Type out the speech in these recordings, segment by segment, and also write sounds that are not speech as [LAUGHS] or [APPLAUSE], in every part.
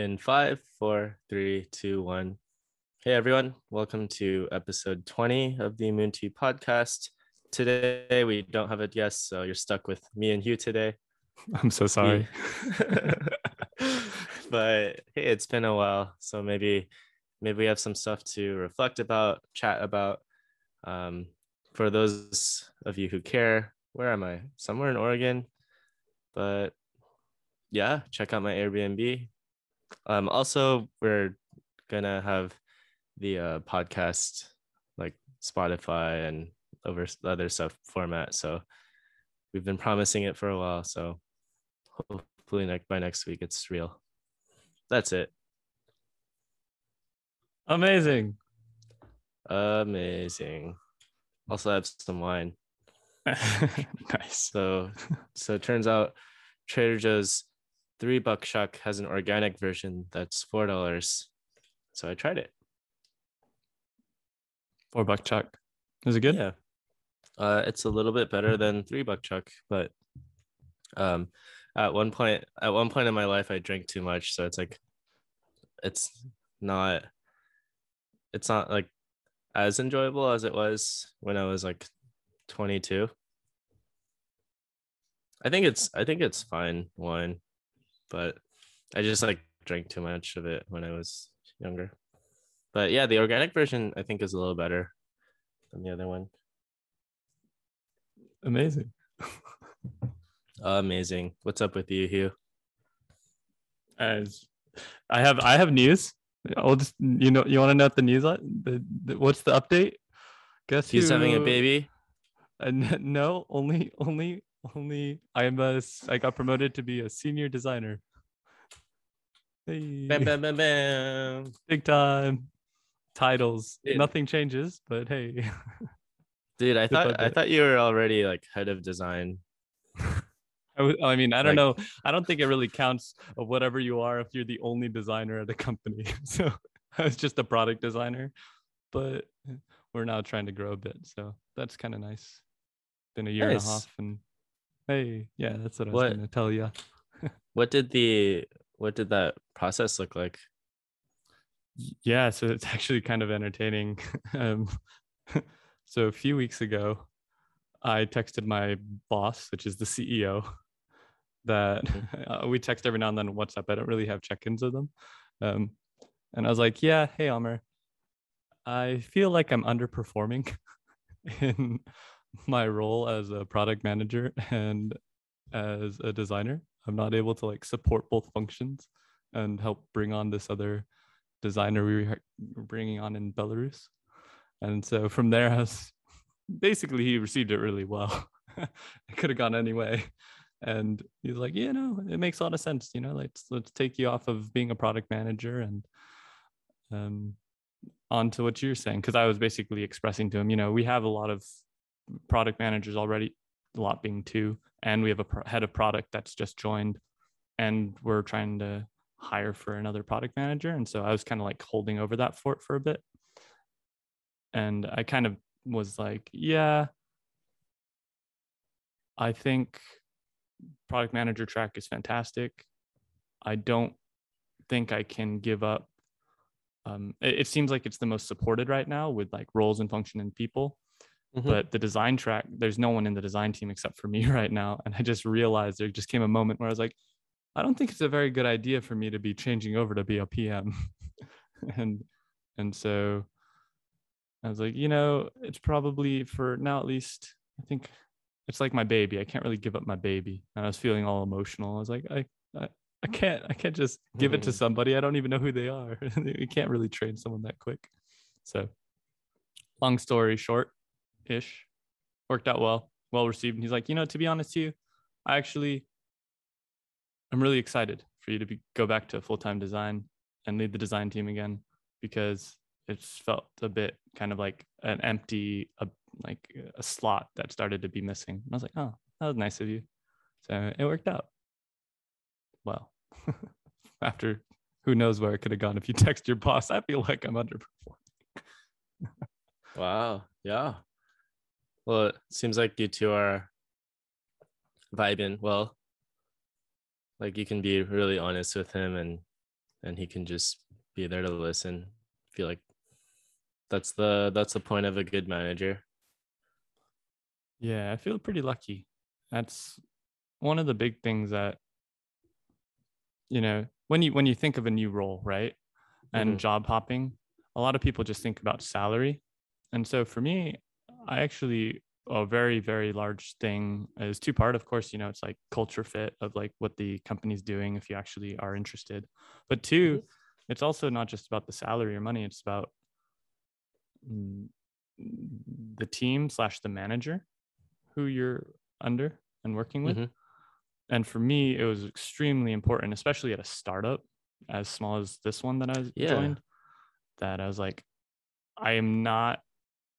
in five, four, three, two, one. Hey everyone, welcome to episode 20 of the Moon Tea podcast. Today we don't have a guest, so you're stuck with me and Hugh today. I'm so sorry. [LAUGHS] but hey, it's been a while, so maybe maybe we have some stuff to reflect about, chat about. Um, for those of you who care, where am I? Somewhere in Oregon, but yeah, check out my Airbnb. Um, also, we're gonna have the uh, podcast like Spotify and over other stuff format. So we've been promising it for a while. So hopefully, like by next week, it's real. That's it. Amazing. Amazing. Also, have some wine. [LAUGHS] nice. So, so it turns out Trader Joe's three buck chuck has an organic version that's four dollars. So I tried it. Four buck chuck. Is it good? Yeah. Uh, it's a little bit better than three buck chuck, but um, at one point, at one point in my life, I drank too much, so it's like, it's not, it's not like as enjoyable as it was when I was like 22. I think it's, I think it's fine wine, but I just like drank too much of it when I was younger. But yeah, the organic version I think is a little better than the other one. Amazing. Amazing. What's up with you, Hugh? As I have I have news. I'll just you know you want to know what the news the, the what's the update? Guess he's who, having a baby. Uh, and no, only only [LAUGHS] only I'm a I got promoted to be a senior designer. Hey. Bam, bam, bam, bam. Big time titles. Dude. Nothing changes, but hey. [LAUGHS] Dude, I thought I thought you were already like head of design. [LAUGHS] I, I mean, I don't like, know. I don't think it really counts of whatever you are if you're the only designer at a company. So I was just a product designer, but we're now trying to grow a bit. So that's kind of nice. Been a year nice. and a half, and hey, yeah, that's what I was what, to tell you. [LAUGHS] what did the what did that process look like? Yeah, so it's actually kind of entertaining. [LAUGHS] um, [LAUGHS] so a few weeks ago, I texted my boss, which is the CEO, that mm-hmm. uh, we text every now and then on WhatsApp. I don't really have check-ins with them. Um, and I was like, yeah, hey, Amr, I feel like I'm underperforming in my role as a product manager [LAUGHS] and as a designer. I'm not able to like support both functions and help bring on this other designer we were bringing on in Belarus. And so from there, I basically he received it really well. [LAUGHS] it could have gone anyway. And he's like, you know, it makes a lot of sense. You know, let's let's take you off of being a product manager and um onto what you're saying. Cause I was basically expressing to him, you know, we have a lot of product managers already, a lot being two, and we have a head of product that's just joined, and we're trying to hire for another product manager. And so I was kind of like holding over that fort for a bit. And I kind of was like, yeah, I think product manager track is fantastic. I don't think I can give up. Um, it, it, seems like it's the most supported right now with like roles and function and people. Mm-hmm. But the design track, there's no one in the design team except for me [LAUGHS] right now. And I just realized there just came a moment where I was like, I don't think it's a very good idea for me to be changing over to be a PM. [LAUGHS] and and so I was like, you know, it's probably for now at least, I think it's like my baby. I can't really give up my baby. And I was feeling all emotional. I was like, I I, I can't I can't just give it to mm. somebody. I don't even know who they are. [LAUGHS] you can't really train someone that quick. So long story short ish, worked out well, well received. And he's like, you know, to be honest to you, I actually I'm really excited for you to be, go back to full time design and lead the design team again because it's felt a bit kind of like an empty, a, like a slot that started to be missing. And I was like, oh, that was nice of you. So it worked out. Well, [LAUGHS] after who knows where it could have gone if you text your boss, I feel like I'm underperforming. [LAUGHS] wow. Yeah. Well, it seems like you two are vibing well like you can be really honest with him and and he can just be there to listen. I feel like that's the that's the point of a good manager. Yeah, I feel pretty lucky. That's one of the big things that you know when you when you think of a new role, right? And Mhm. job hopping, a lot of people just think about salary. And so for me, I actually a very very large thing is two part of course you know it's like culture fit of like what the company's doing if you actually are interested but 2 it's also not just about the salary or money it's about mm, the team slash the manager who you're under and working with Mhm. and for me it was extremely important especially at a startup as small as this one that i Yeah. joined that i was like i am not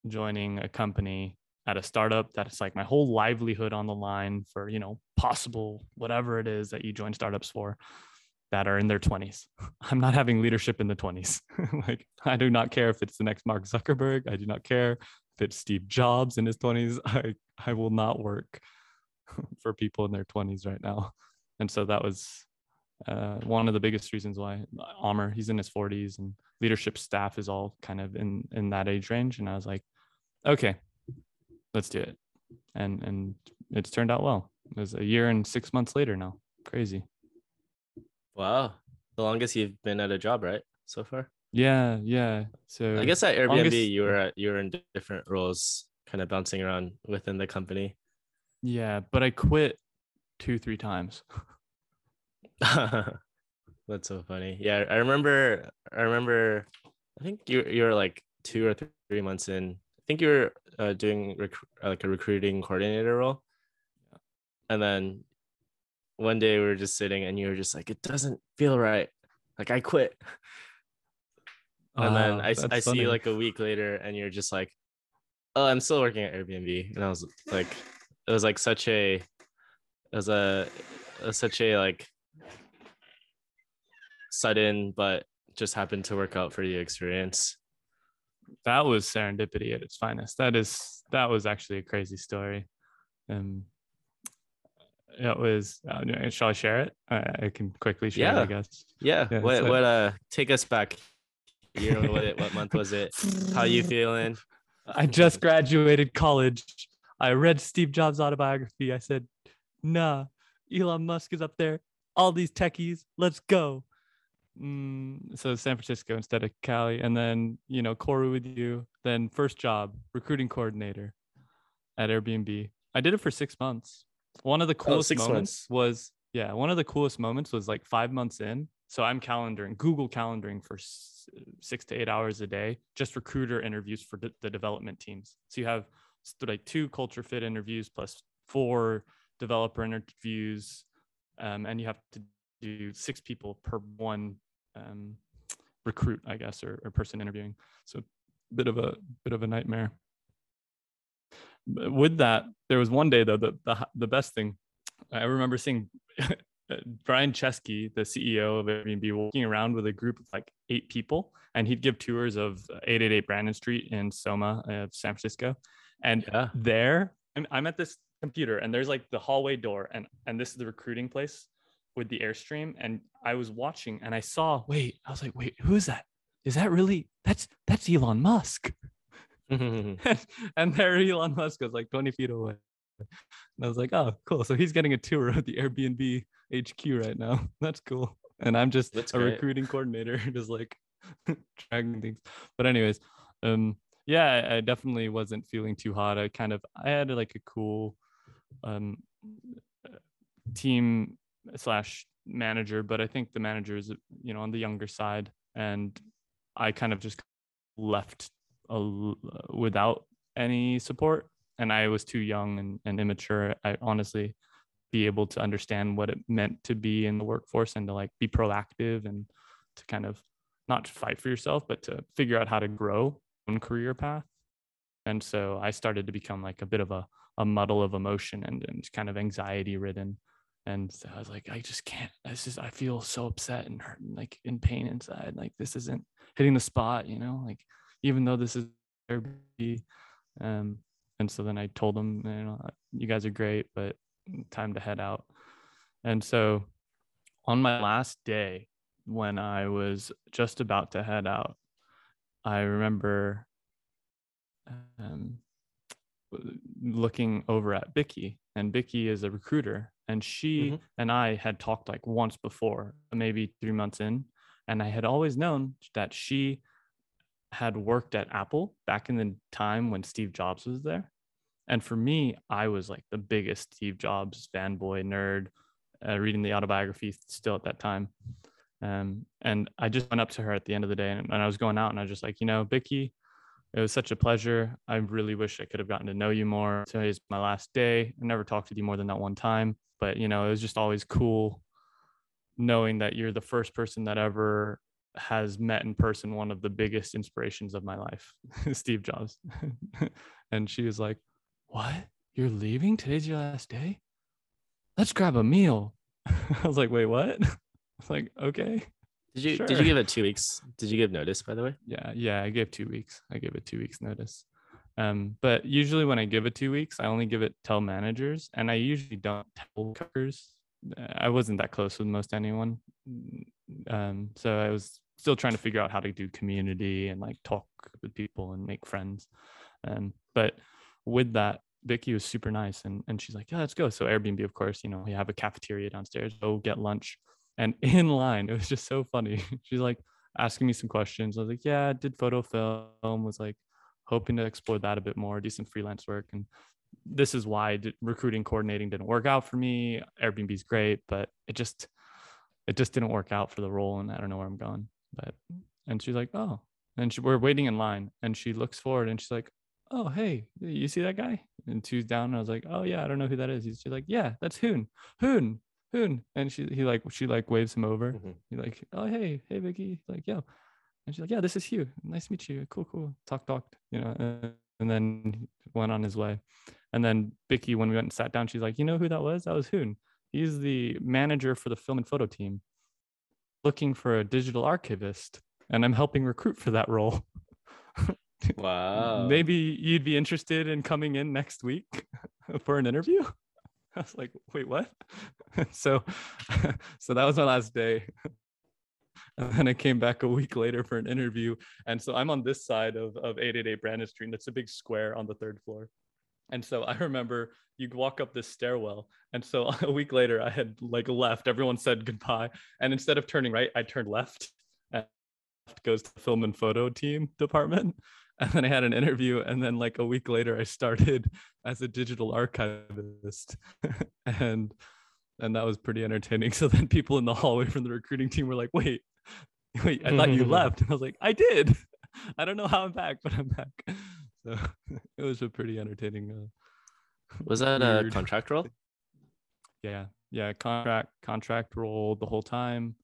joining a company at a startup that's like my whole livelihood on the line for you know possible whatever it is that you join startups for that are in their 20s [LAUGHS] i'm not having leadership in the 20s [LAUGHS] like i do not care if it's the next mark zuckerberg. I do not care if it's steve jobs in his 20s [LAUGHS] i i will not work for people in their 20s right now. And so that was uh, one of the biggest reasons why Amr, he's in his 40s and leadership staff is all kind of in in that age range. And i was like okay let's do it and and it's turned out well it was a year and six months later now crazy Wow. The longest you've been at a job, right? So far? yeah yeah so I guess at Airbnb longest- you were at, you were in different roles, kind of bouncing around within the company. yeah but i quit two three times [LAUGHS] That's so funny. Yeah, I remember. I remember. I think you you were like two or three months in. Think you were uh, doing rec- uh, like a recruiting coordinator role, and then one day we were just sitting, and you were just like, "It doesn't feel right. Like I quit." And then Oh, I, I see you like a week later, and you're just like, "Oh, I'm still working at Airbnb," and I was like, it was like such a, it was a, it was such a like sudden, but just happened to work out for you experience. That was serendipity at its finest that is that was actually a crazy story um it was uh, shall i share it i, I can quickly share it Yeah. i guess Yeah. Yeah, what so- what uh take us back. You know what it, what month was it? How you feeling? I just graduated college. I read Steve Jobs' autobiography. I said, nah, Elon Musk is up there. All these techies, let's go. Mm, so San Francisco instead of Cali. And then, you know, Koru with you. Then first job, recruiting coordinator at Airbnb. I did it for six months. One of the coolest six moments was, yeah, one of the coolest moments was like five months in. So I'm calendaring, Google calendaring for six to eight hours a day, just recruiter interviews for the, the development teams. So you have like two culture fit interviews plus four developer interviews, um, and you have to do six people per one um, recruit, I guess, or, or person interviewing. So bit of a bit of a nightmare. But with that, there was one day though the the, the best thing I remember seeing [LAUGHS] Brian Chesky, the CEO of Airbnb, walking around with a group of like eight people, and he'd give tours of 888 Brannan Street in Soma, uh, San Francisco. And Yeah. there, I'm, I'm at this computer, and there's like the hallway door, and and this is the recruiting place with the airstream. And I was watching, and I saw, wait, I was like, wait, who is that? Is that really? That's that's Elon Musk. and, [LAUGHS] [LAUGHS] and there Elon Musk was like 20 feet away. And I was like, oh, cool. So he's getting a tour of the Airbnb HQ right now. [LAUGHS] That's cool. And I'm just That's a great. recruiting coordinator, just like dragging things. But anyways, um, yeah, I, I definitely wasn't feeling too hot. I kind of I had like a cool um uh, team slash manager, but I think the manager is you know on the younger side, and I kind of just left a without any support. And i was too young and, and immature. I honestly be able to understand what it meant to be in the workforce and to like be proactive and to kind of not fight for yourself but to figure out how to grow on career path. And so i started to become like a bit of a, a muddle of emotion and, and kind of anxiety ridden and so i was like i just can't this is i feel so upset and hurt and like in pain inside like this isn't hitting the spot you know like even though this is Airbnb. Um, and so then I told them, you know, you guys are great, but time to head out. And so on my last day, when I was just about to head out, I remember um, looking over at Vicky, and Vicky is a recruiter, and she Mhm. and I had talked like once before, maybe three months in, and I had always known that she had worked at Apple back in the time when Steve Jobs was there. And for me, I was like the biggest Steve Jobs fanboy nerd, uh, reading the autobiography still at that time. Um, and I just went up to her at the end of the day and, and I was going out and I was just like, you know, Vicky, it was such a pleasure. I really wish I could have gotten to know you more. Today's my last day. I never talked to you more than that one time, but you know, it was just always cool knowing that you're the first person that ever has met in person one of the biggest inspirations of my life, [LAUGHS] Steve Jobs. [LAUGHS] and she was like, What? You're leaving? Today's your last day? Let's grab a meal. [LAUGHS] I was like, Wait, what? I was like, Okay. Did you did you give it two weeks? Did you give notice by the way? Yeah. Yeah. I gave two weeks. I gave it two weeks notice. Um, but usually when I give it two weeks, I only give it tell managers and I usually don't tell coworkers. I wasn't that close with most anyone. Um, so I was still trying to figure out how to do community and like talk with people and make friends. Um, but with that, Vicky was super nice and, and she's like, yeah, let's go. So Airbnb, of course, you know, we have a cafeteria downstairs, go get lunch. And [LAUGHS] in line, it was just so funny. [LAUGHS] She's like asking me some questions. I was like, yeah, did photo film, was like hoping to explore that a bit more, do some freelance work. And this is why recruiting coordinating didn't work out for me. Airbnb's great, but it just it just didn't work out for the role and I don't know where I'm going. But and she's like, "Oh." And she, we're waiting in line and she looks forward and she's like, "Oh, hey, you see that guy?" And two's down and I was like, "Oh yeah, I don't know who that is." She's like, "Yeah, that's Hoon. Hoon. Hoon." And she he like she like waves him over. Mhm. He's like, "Oh, hey, hey Vicky." Like, "Yo." And she's like, "Yeah, this is Hugh. Nice to meet you. Cool, cool." Talk, talk. you know, and, and then went on his way. And then Vicky, when we went and sat down, she's like, "You know who that was? That was Hoon. He's the manager for the film and photo team, looking for a digital archivist, and I'm helping recruit for that role. [LAUGHS] Wow. Maybe you'd be interested in coming in next week [LAUGHS] for an interview." [LAUGHS] I was like, "Wait, what?" [LAUGHS] so, [LAUGHS] so that was my last day. And then I came back a week later for an interview. And so I'm on this side of, of 888 Brannan Street. and It's a big square on the third floor. And so I remember you walk up this stairwell. And so a week later, I had like left. Everyone said goodbye. And instead of turning right, I turned left. And left goes to film and photo team department. [LAUGHS] And then I had an interview. And then like a week later, I started [LAUGHS] as a digital archivist. [LAUGHS] and and that was pretty entertaining. So then people in the hallway from the recruiting team were like, wait, wait, I thought you left. And I was like, I did. I don't know how I'm back, but I'm back. So it was a pretty entertaining. Uh, Was that a contract role? Yeah, yeah, contract contract role the whole time,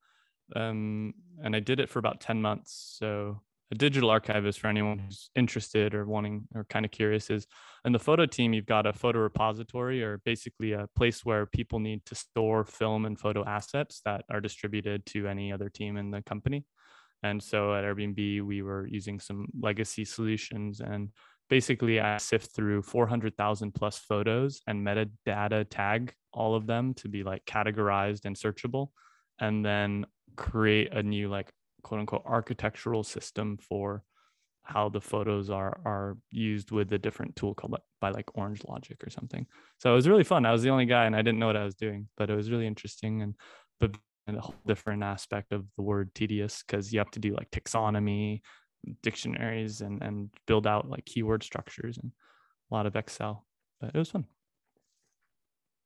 um, and I did it for about ten months. So a digital archivist for anyone who's interested or wanting or kind of curious is in the photo team you've got a photo repository or basically a place where people need to store film and photo assets that are distributed to any other team in the company. And so at airbnb we were using some legacy solutions and basically i sift through 400000 plus photos and metadata tag all of them to be like categorized and searchable and then create a new like quote unquote architectural system for how the photos are are used with a different tool called by like Orange Logic or something. So it was really fun. I was the only guy and I didn't know what I was doing, but it was really interesting and but a whole different aspect of the word tedious because you have to do like taxonomy, dictionaries, and and build out like keyword structures and a lot of Excel. But it was fun.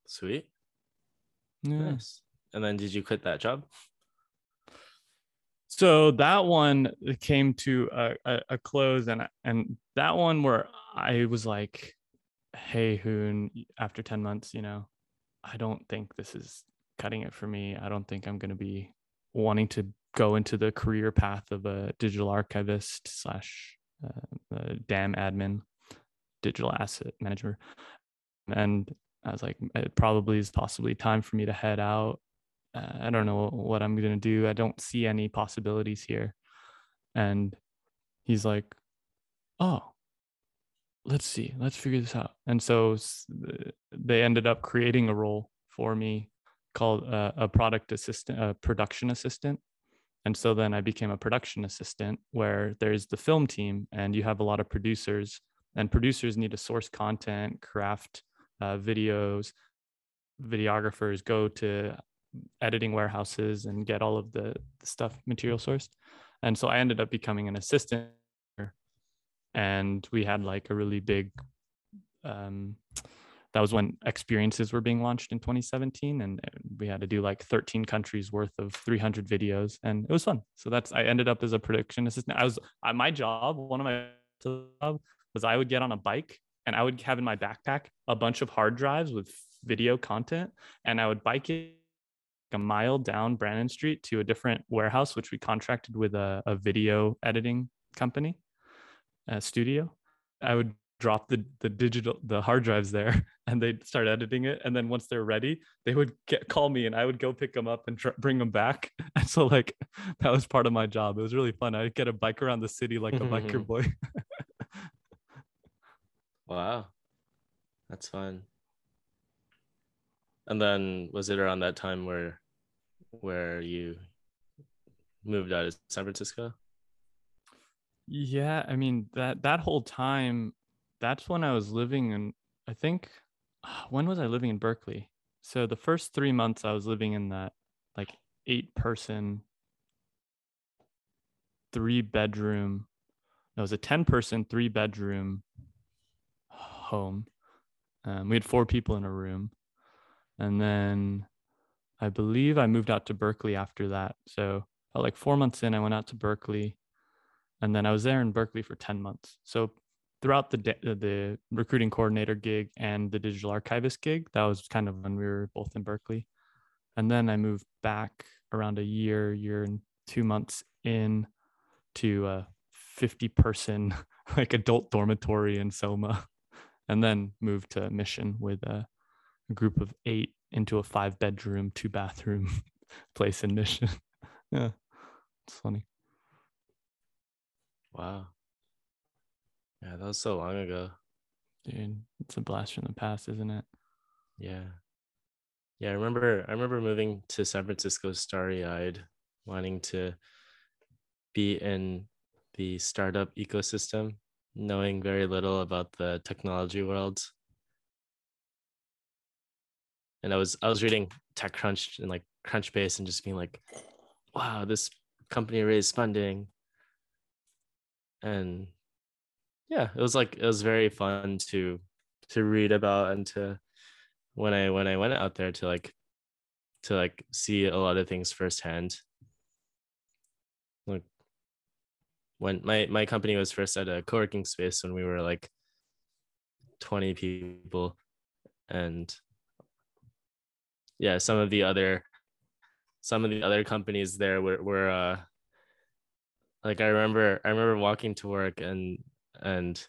Sweet. Yeah. Nice. And then did you quit that job? So that one came to a, a, a close and and that one where i was like hey hoon after 10 months you know i don't think this is cutting it for me. I don't think i'm going to be wanting to go into the career path of a digital archivist slash uh, dam admin digital asset manager. And i was like it probably is possibly time for me to head out uh, I don't know what I'm going to do. I don't see any possibilities here. And he's like, oh, let's see, let's figure this out. And so they ended up creating a role for me called uh, a product assistant, a production assistant. And so then I became a production assistant where there's the film team and you have a lot of producers, and producers need to source content, craft uh, videos, videographers go to editing warehouses and get all of the, the stuff material sourced. And so I ended up becoming an assistant and we had like a really big um, that was when experiences were being launched in 2017 and we had to do like 13 countries worth of 300 videos. And it was fun. So that's i ended up as a production assistant. I was uh, my job one of my job was i would get on a bike and i would have in my backpack a bunch of hard drives with video content and i would bike it a mile down Brannan Street to a different warehouse, which we contracted with a, a video editing company, a studio. I would drop the the digital the hard drives there [LAUGHS] and they'd start editing it. And then once they're ready they would get call me and i would go pick them up and tr- bring them back. [LAUGHS] And so like that was part of my job. It was really fun. I'd get a bike around the city like a biker [LAUGHS] boy. Wow. That's fun and then was it around that time where where you moved out of san francisco yeah i mean that that whole time that's when I was living in, I think, when was I living in Berkeley? So the first three months I was living in that like eight person, three bedroom, no, it was a 10 person, three bedroom home. Um, we had four people in a room. And then I believe I moved out to Berkeley after that. So like four months in, I went out to Berkeley. And then I was there in Berkeley for 10 months. So throughout the the recruiting coordinator gig and the digital archivist gig. That was kind of when we were both in Berkeley, and then I moved back around a year, year and two months in to a 50 person [LAUGHS] like adult dormitory in Soma, and then moved to Mission with a group of eight into a five bedroom, two bathroom [LAUGHS] place in Mission. [LAUGHS] yeah, it's funny. Wow. Yeah, that was so long ago. Dude, it's a blast from the past, isn't it? Yeah. Yeah, I remember I remember moving to San Francisco starry-eyed, wanting to be in the startup ecosystem, knowing very little about the technology world. And I was I was reading TechCrunch and like Crunchbase and just being like, wow, this company raised funding. And yeah it was like it was very fun to to read about and to when i when i went out there to like to like see a lot of things firsthand like when my my company was first at a co-working space when we were like 20 people and yeah some of the other some of the other companies there were, were uh like i remember i remember walking to work and and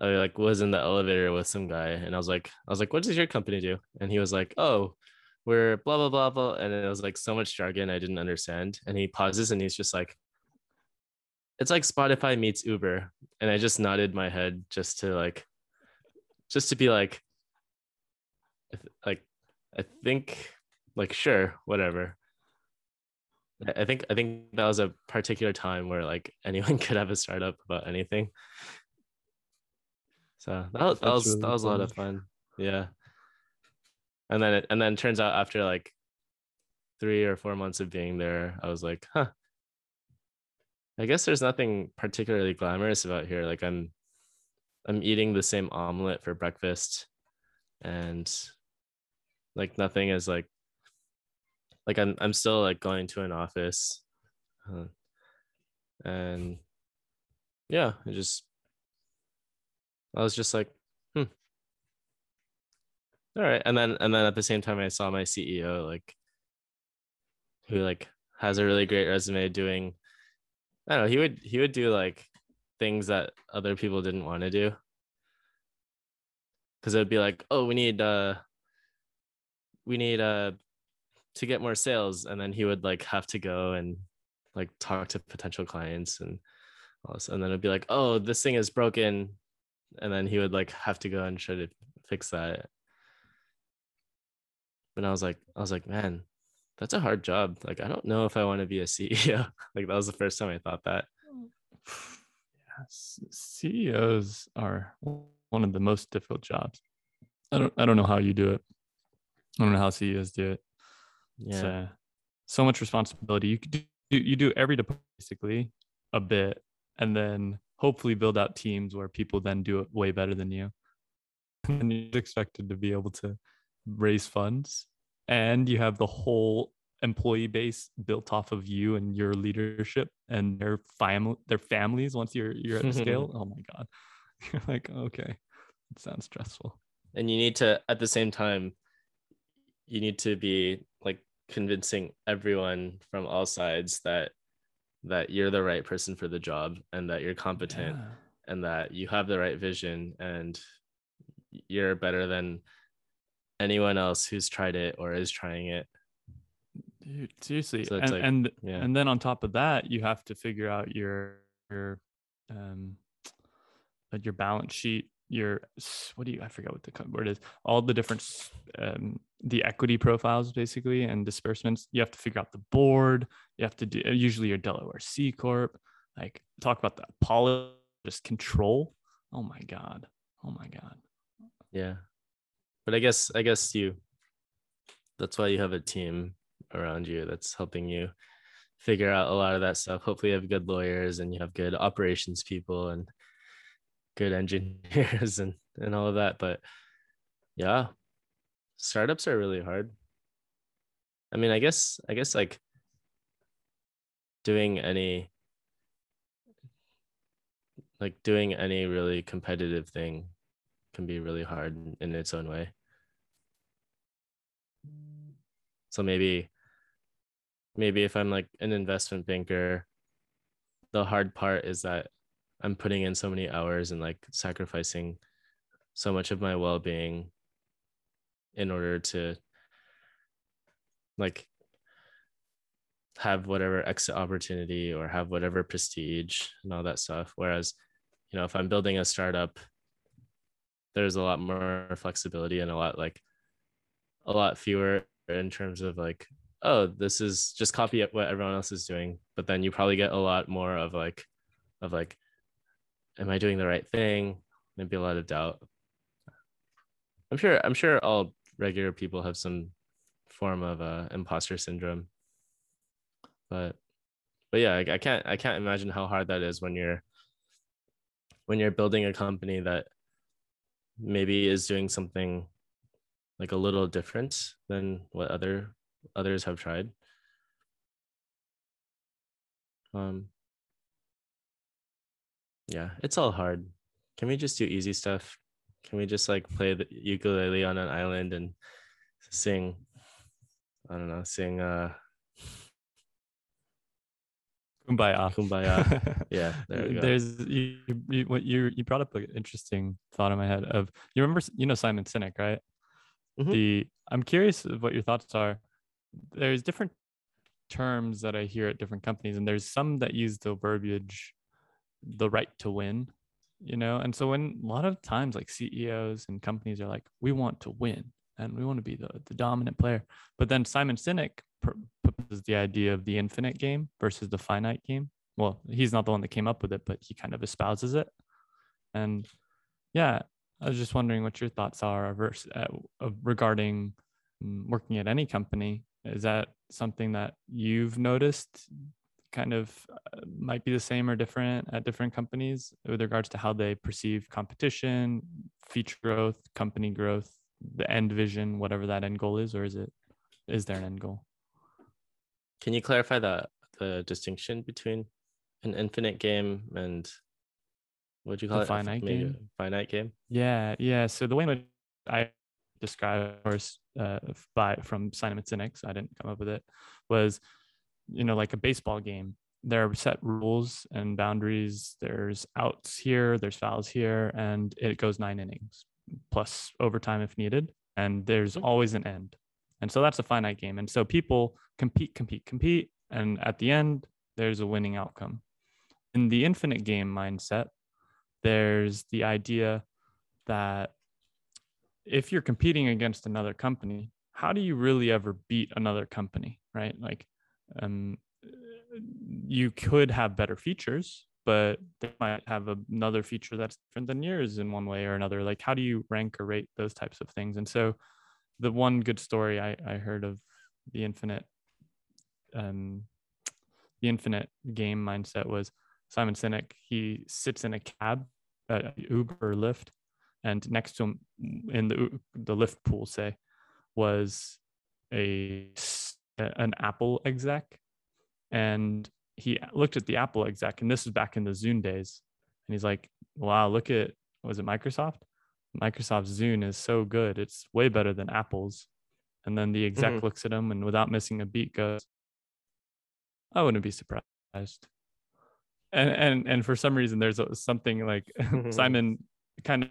I like was in the elevator with some guy and I was like, I was like, what does your company do? And he was like, oh, we're blah blah blah blah. And it was like so much jargon I didn't understand. And he pauses and he's just like, it's like Spotify meets Uber. And I just nodded my head just to like, just to be like, like, I think like sure, whatever. I think I think that was a particular time where like [LAUGHS] anyone could have a startup about anything. So that was that was really that was a lot of fun. Yeah. And then it and then it turns out after like three or four months of being there, I was like, huh. I guess there's nothing particularly glamorous about here. Like I'm I'm eating the same omelet for breakfast and like nothing is like like I'm I'm still like going to an office, uh, and yeah, I just I was just like, hmm, all right, and then and then at the same time I saw my CEO like, who like has a really great resume doing, I don't know, he would he would do like things that other people didn't want to do. Because it would be like, oh, we need uh we need uh to get more sales and then he would like have to go and like talk to potential clients and also, and then it'd be like oh this thing is broken and then he would like have to go and try to fix that but i was like i was like man that's a hard job. Like I don't know if I want to be a CEO. [LAUGHS] like that was the first time I thought that. [SIGHS] CEOs are one of the most difficult jobs. I don't I don't know how you do it. I don't know how CEOs do it. Yeah. uh, so much responsibility. You could do you do every department basically a bit, and then hopefully build out teams where people then do it way better than you. And you're expected to be able to raise funds, and you have the whole employee base built off of you and your leadership and their family their families once you're you're at the scale [LAUGHS] oh my god [LAUGHS] you're like okay it sounds stressful and you need to at the same time you need to be like convincing everyone from all sides that that you're the right person for the job and that you're competent Yeah. and that you have the right vision and you're better than anyone else who's tried it or is trying it Dude, seriously So and like- and, yeah. and then on top of that you have to figure out your your um like your balance sheet your what do you i forget what the word is all the different um the equity profiles basically and disbursements. You have to figure out the board. You have to do uh, usually your delaware c corp. Like talk about the policy just control. Oh my god. Oh my god. Yeah. But i guess i guess you that's why you have a team around you that's helping you figure out a lot of that stuff. Hopefully you have good lawyers and you have good operations people and good engineers [LAUGHS] and and all of that but yeah startups are really hard. I mean i guess i guess like doing any like doing any really competitive thing can be really hard in- its own way. So maybe maybe if i'm like an investment banker the hard part is that i'm putting in so many hours and like sacrificing so much of my well-being in order to like have whatever exit opportunity or have whatever prestige and all that stuff. Whereas you know if i'm building a startup there's a lot more flexibility and a lot like a lot fewer in terms of like oh this is just copy what everyone else is doing. But then you probably get a lot more of like of like am i doing the right thing? Maybe a lot of doubt. I'm sure i'm sure all regular people have some form of uh, imposter syndrome. But but yeah I, I can't i can't imagine how hard that is when you're when you're building a company that maybe is doing something like a little different than what other others have tried. Um yeah it's all hard can we just do easy stuff can we just like play the ukulele on an island and sing i don't know sing uh kumbaya Kumbaya. [LAUGHS] Yeah, there we go. There's you, you, what you you brought up an interesting thought in my head of you remember you know Simon Sinek right? Mhm. The I'm curious of what your thoughts are. There's different terms that I hear at different companies, and there's some that use the verbiage, the right to win, you know. And so when a lot of times like CEOs and companies are like, we want to win and we want to be the the dominant player, but then Simon Sinek proposes the idea of the infinite game versus the finite game. Well he's not the one that came up with it but he kind of espouses it. And yeah i was just wondering what your thoughts are vers- uh, regarding mm, working at any company. Is that something that you've noticed kind of uh, might be the same or different at different companies with regards to how they perceive competition feature growth company growth the end vision whatever that end goal is or is it is there an end goal Can you clarify the the distinction between an infinite game and what do you The call it? finite Maybe game? Finite game. Yeah, yeah. So the way in which I describe, of course, uh, by from Simon Sinek, so I didn't come up with it, was, you know, like a baseball game. There are set rules and boundaries. There's outs here, there's fouls here, and it goes nine innings plus overtime if needed. And there's Mhm. always an end. And so that's a finite game. And so people compete, compete, compete. And at the end, there's a winning outcome. In the infinite game mindset, there's the idea that if you're competing against another company, how do you really ever beat another company, right? Like, um, you could have better features, but they might have another feature that's different than yours in one way or another. Like, how do you rank or rate those types of things? And so, the one good story I, I heard of the infinite, um, the infinite game mindset was Simon Sinek. He sits in a cab, Uber or Lyft, and next to him in the the Lyft pool, say, was a an Apple exec, and he looked at the Apple exec, and this is back in the Zune days, and he's like, "Wow, look at was it Microsoft? Microsoft Zune is so good; it's way better than Apple's." And then the exec mm-hmm. looks at him and, without missing a beat, goes, "I wouldn't be surprised." And and and for some reason, there's something like [LAUGHS] mm-hmm. Simon kind of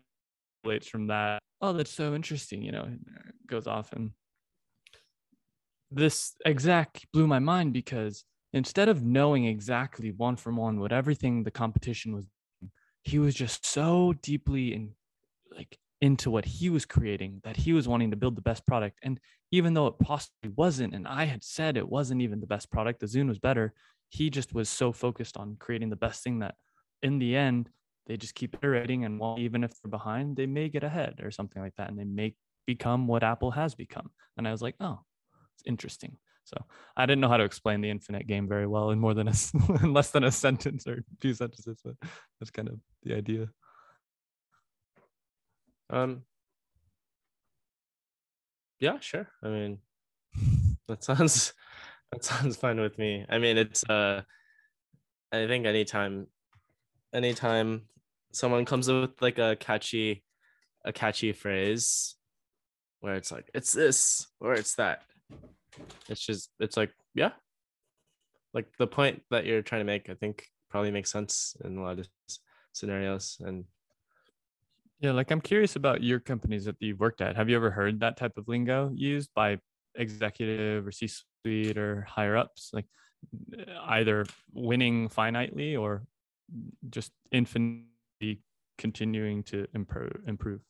relates from that. Oh, that's so interesting. You know, goes off and this exact blew my mind because instead of knowing exactly one from one what everything the competition was he was just so deeply in like into what he was creating that he was wanting to build the best product. And even though it possibly wasn't and i had said it wasn't even the best product the zune was better he just was so focused on creating the best thing that in the end they just keep iterating and while even if they're behind they may get ahead or something like that and they may become what apple has become. And i was like oh it's interesting so I didn't know how to explain the infinite game very well in more than a [LAUGHS] in less than a sentence or two sentences, but that's kind of the idea. Um. Yeah, sure. I mean, [LAUGHS] that sounds that sounds fine with me. I mean, it's uh, I think anytime, anytime someone comes up with like a catchy, a catchy phrase, where it's like it's this or it's that, it's just it's like yeah. Like the point that you're trying to make i think probably makes sense in a lot of scenarios and yeah like i'm curious about your companies that you've worked at. Have you ever heard that type of lingo used by executive or c-suite or higher ups? Like either winning finitely or just infinitely continuing to improve improve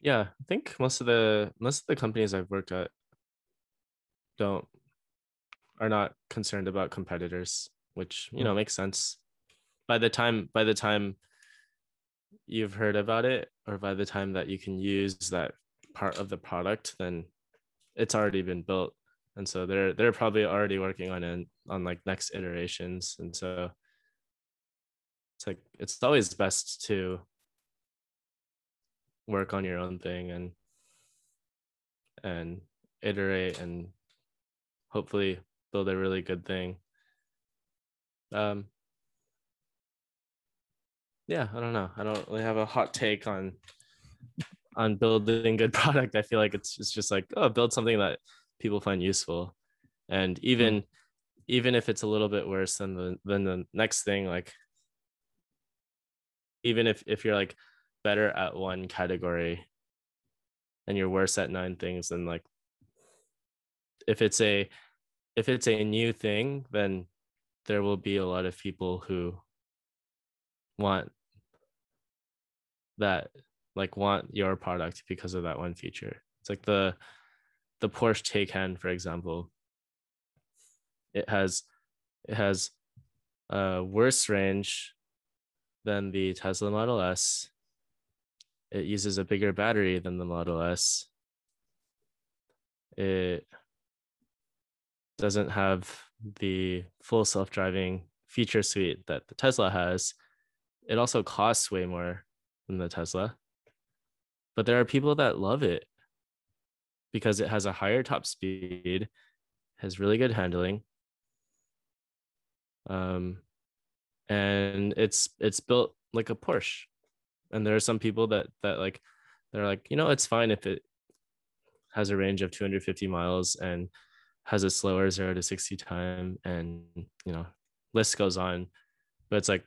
yeah i think most of the most of the companies i've worked at don't are not concerned about competitors which you know mm. makes sense. By the time by the time you've heard about it or by the time that you can use that part of the product then it's already been built. And so they're they're probably already working on it on like next iterations. And so it's like it's always best to work on your own thing and and iterate and hopefully build a really good thing. Um yeah i don't know. I don't really have a hot take on on building good [LAUGHS] product. I feel like it's, it's just like oh build something that people find useful. And even mm. even if it's a little bit worse than the than the next thing like even if if you're like better at one category and you're worse at nine things then like if it's a if it's a new thing then there will be a lot of people who want that like want your product because of that one feature. It's like the the porsche taycan for example. It has it has a worse range than the tesla model s it uses a bigger battery than the Model S. It doesn't have the full self-driving feature suite that the Tesla has. It also costs way more than the Tesla. But there are people that love it because it has a higher top speed, has really good handling. Um, and it's it's built like a Porsche and there are some people that that like they're like you know it's fine if it has a range of 250 miles and has a slower 0 to 60 time and you know list goes on. But it's like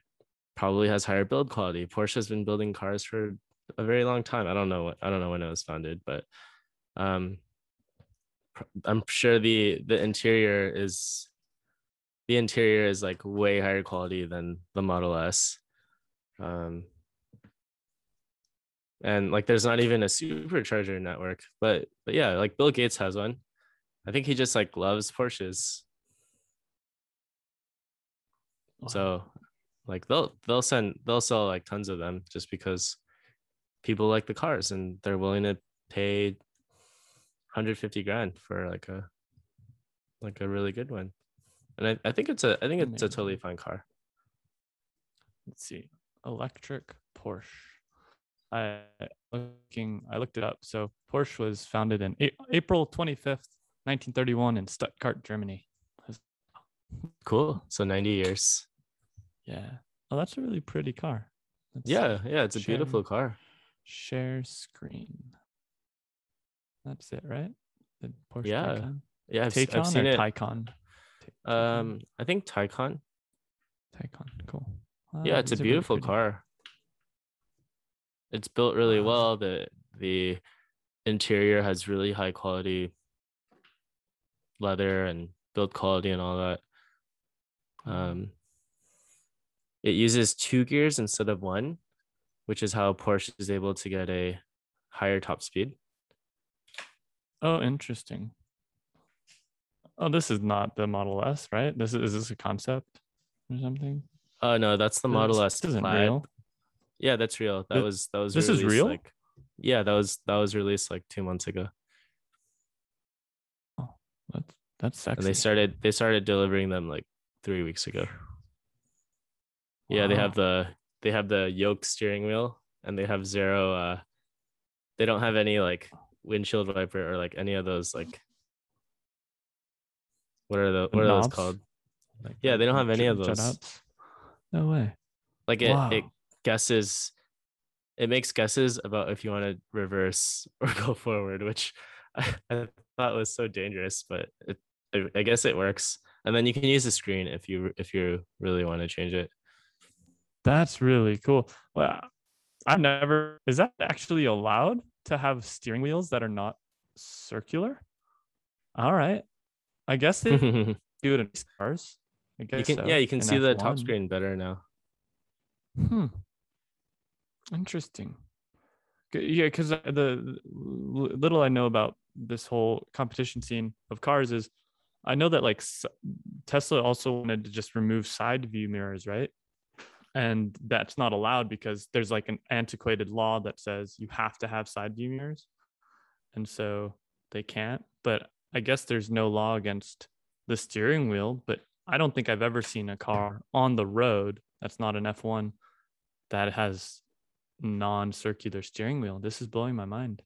probably has higher build quality. Porsche has been building cars for a very long time. I don't know what i don't know when it was founded but um i'm sure the the interior is the interior is like way higher quality than the model s. Um and like there's not even a supercharger network but but yeah like bill gates has one. I think he just like loves porsches. So like they'll they'll send they'll sell like tons of them just because people like the cars and they're willing to pay 150 grand for like a like a really good one. And i, I think it's a i think it's a totally fine car. Let's see. Electric porsche i looking i looked it up. So porsche was founded in A- april 25th 1931 in stuttgart germany. Cool. So 90 years. Yeah. Oh that's a really pretty car. Let's yeah yeah it's a share, beautiful car. share screen. That's it right? The Porsche yeah. Taycan? yeah I've, Taycan I've seen it. Taycan? Um I think Taycan. Taycan cool. Yeah it's a beautiful car it's built really wow. well the the interior has really high quality leather and build quality and all that um it uses two gears instead of one which is how porsche is able to get a higher top speed oh interesting oh this is not the model s right this is, is this a concept or something Oh no, that's the Model this, S. isn't real. Yeah, that's real. That was that was. This is real. Like, yeah, that was that was released like two months ago. Oh, that's that's sexy. And they started they started delivering them like three weeks ago. Wow. Yeah, they have the they have the yoke steering wheel and they have zero. uh They don't have any like windshield wiper or like any of those like. What are the what are those called? Like, yeah, they don't have any of those. No way. Like it, wow. it guesses, it makes guesses about if you want to reverse [LAUGHS] or go forward, which I, [LAUGHS] I thought was so dangerous, but it, I guess it works. And then you can use the screen if you if you really want to change it. That's really cool. Well, I've never. Is that actually allowed to have steering wheels that are not circular? All right. I guess they [LAUGHS] do it in cars. I guess you can, so. yeah, you can see F1. the top screen better now. Hmm. Interesting. Yeah, because the, little I know about this whole competition scene of cars is, I know that like Tesla also wanted to just remove side view mirrors, right? And that's not allowed because there's like an antiquated law that says you have to have side view mirrors, and so they can't. But I guess there's no law against the steering wheel, but I don't think I've ever seen a car on the road that's not an F1 that has non-circular steering wheel. This is blowing my mind.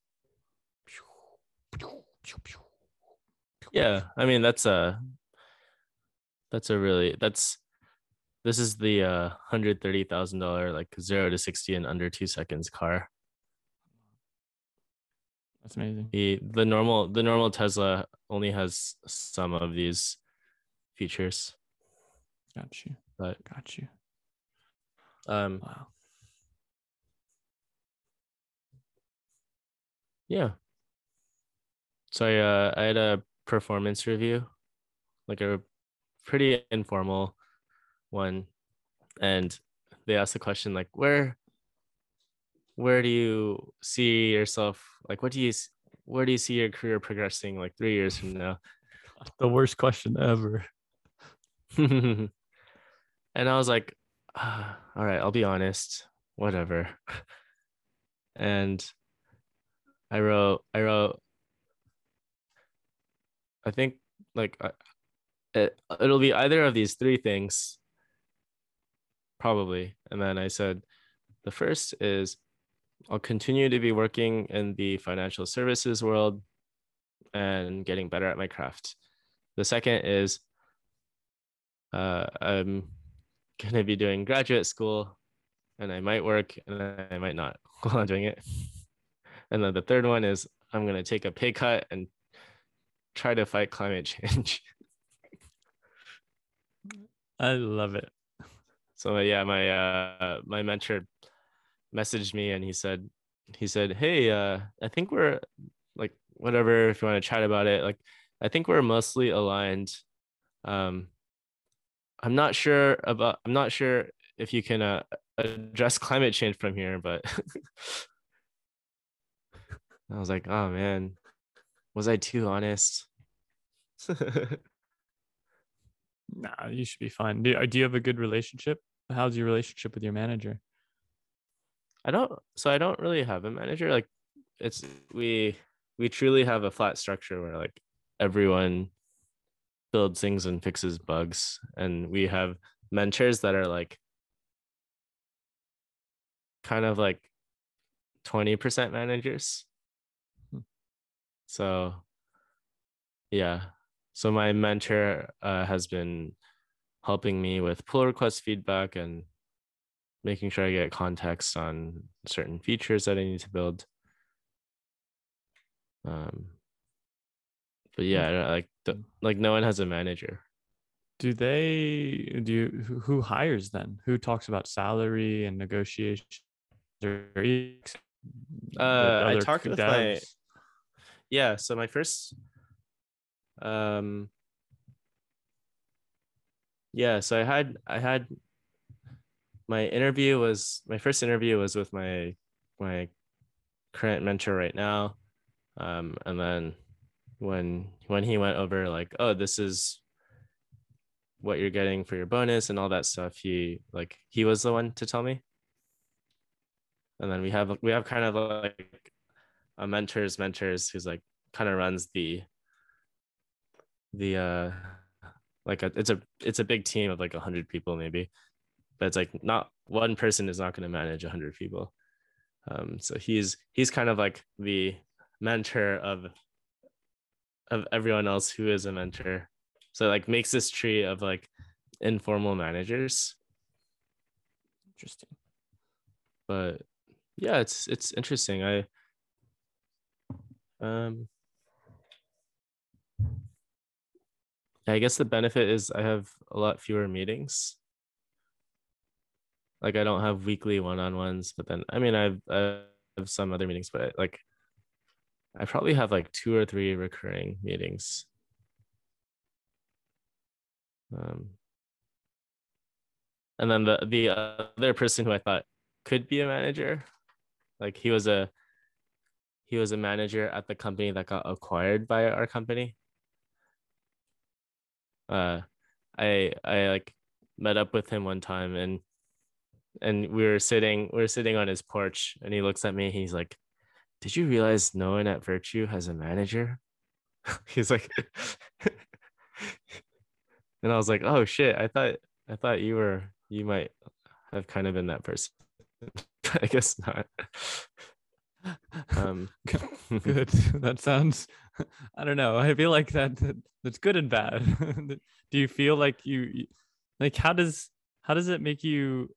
Yeah, I mean that's a that's a really that's this is the uh hundred thirty thousand dollar like zero to sixty in under two seconds car. That's amazing. The the normal the normal Tesla only has some of these features. Got you. But got you. Um wow. Yeah. So I uh I had a performance review, like a pretty informal one. And they asked the question like where where do you see yourself like what do you where do you see your career progressing like three years from now? The worst question ever. [LAUGHS] and I was like, ah, all right, I'll be honest, whatever. [LAUGHS] and I wrote, I wrote, I think like it, it'll be either of these three things, probably. And then I said, the first is I'll continue to be working in the financial services world and getting better at my craft. The second is uh, I'm [LAUGHS] gonna be doing graduate school, and I might work and I might not [LAUGHS] while I'm doing it. And then the third one is I'm gonna take a pay cut and try to fight climate change. [LAUGHS] I love it. So yeah, my uh my mentor messaged me and he said he said, "Hey, uh I think we're like whatever if you want to chat about it. Like I think we're mostly aligned um I'm not sure about I'm not sure if you can uh, address climate change from here, but [LAUGHS] I was like, oh man, was I too honest? [LAUGHS] Nah, you should be fine. Do, uh, do you have a good relationship? How's your relationship with your manager? I don't so I don't really have a manager. Like it's we we truly have a flat structure where like everyone builds things and fixes bugs. And we have mentors that are like kind of like 20% managers. So yeah. So my mentor uh, has been helping me with pull request feedback and making sure I get context on certain features that I need to build. Um, but yeah, like the, like no one has a manager. Do they do you who- hires then? Who talks about salary and negotiations? Uh, I talked with my? Yeah. So my first, um, yeah. So I had I had my interview was my first interview was with my my current mentor right now, um, and then when when he went over like oh this is what you're getting for your bonus and all that stuff he like he was the one to tell me and then we have we have kind of like a mentors mentors who's like kind of runs the the uh like a, it's a it's a big team of like 100 people maybe but it's like not one person is not going to manage 100 people. Um so he's he's kind of like the mentor of of everyone else who is a mentor. So like makes this tree of like informal managers. Interesting. but yeah it's it's interesting. I um i guess the benefit is i have a lot fewer meetings. Like i don't have weekly one-on-ones but then i mean i've i have some other meetings but like i probably have like two or three recurring meetings. Um and then the the other person who i thought could be a manager like he was a he was a manager at the company that got acquired by our company. Uh i i like met up with him one time and and we were sitting we were sitting on his porch and he looks at me he's like did you realize no one at virtue has a manager? [LAUGHS] He's like [LAUGHS] and i was like oh shit. I thought i thought you were you might have kind of been that person. [LAUGHS] I guess not um [LAUGHS] [LAUGHS] [LAUGHS] Good. that sounds. I don't know. I feel like that that's good and bad. Do you feel like you like how does how does it make you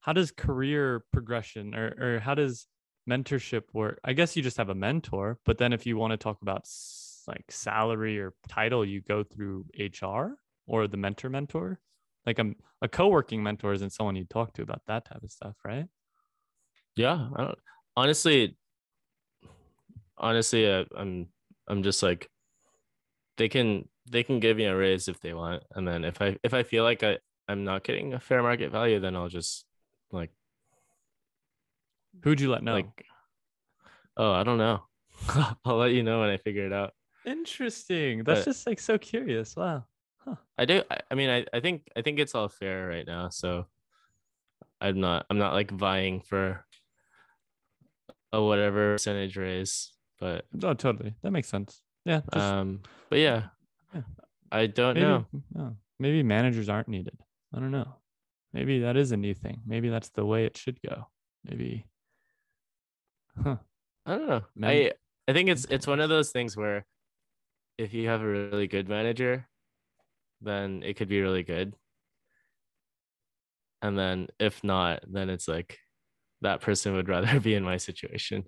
how does career progression or or how does mentorship work? I guess you just have a mentor, but then if you want to talk about s- like salary or title, you go through HR or the mentor mentor. Like a a co-working mentor isn't someone you talk to about that type of stuff, right? yeah I don't, honestly honestly uh, i'm i'm just like they can they can give me a raise if they want and then if i if i feel like i i'm not getting a fair market value then i'll just like Who'd you let know? like oh i don't know [LAUGHS] i'll let you know when i figure it out Interesting. That's But- just like so curious. Wow. i do i, I mean I, I think i think it's all fair right now so i'm not i'm not like vying for a whatever percentage raise but Oh, totally. That makes sense. Yeah. Just um but yeah, Yeah. i don't maybe, know no, maybe managers aren't needed. I don't know. Maybe that is a new thing. Maybe that's the way it should go. Maybe. Huh. I don't know. I I think it's it's one of those things where if you have a really good manager, then it could be really good. And then if not, then it's like that person would rather [LAUGHS] be in my situation.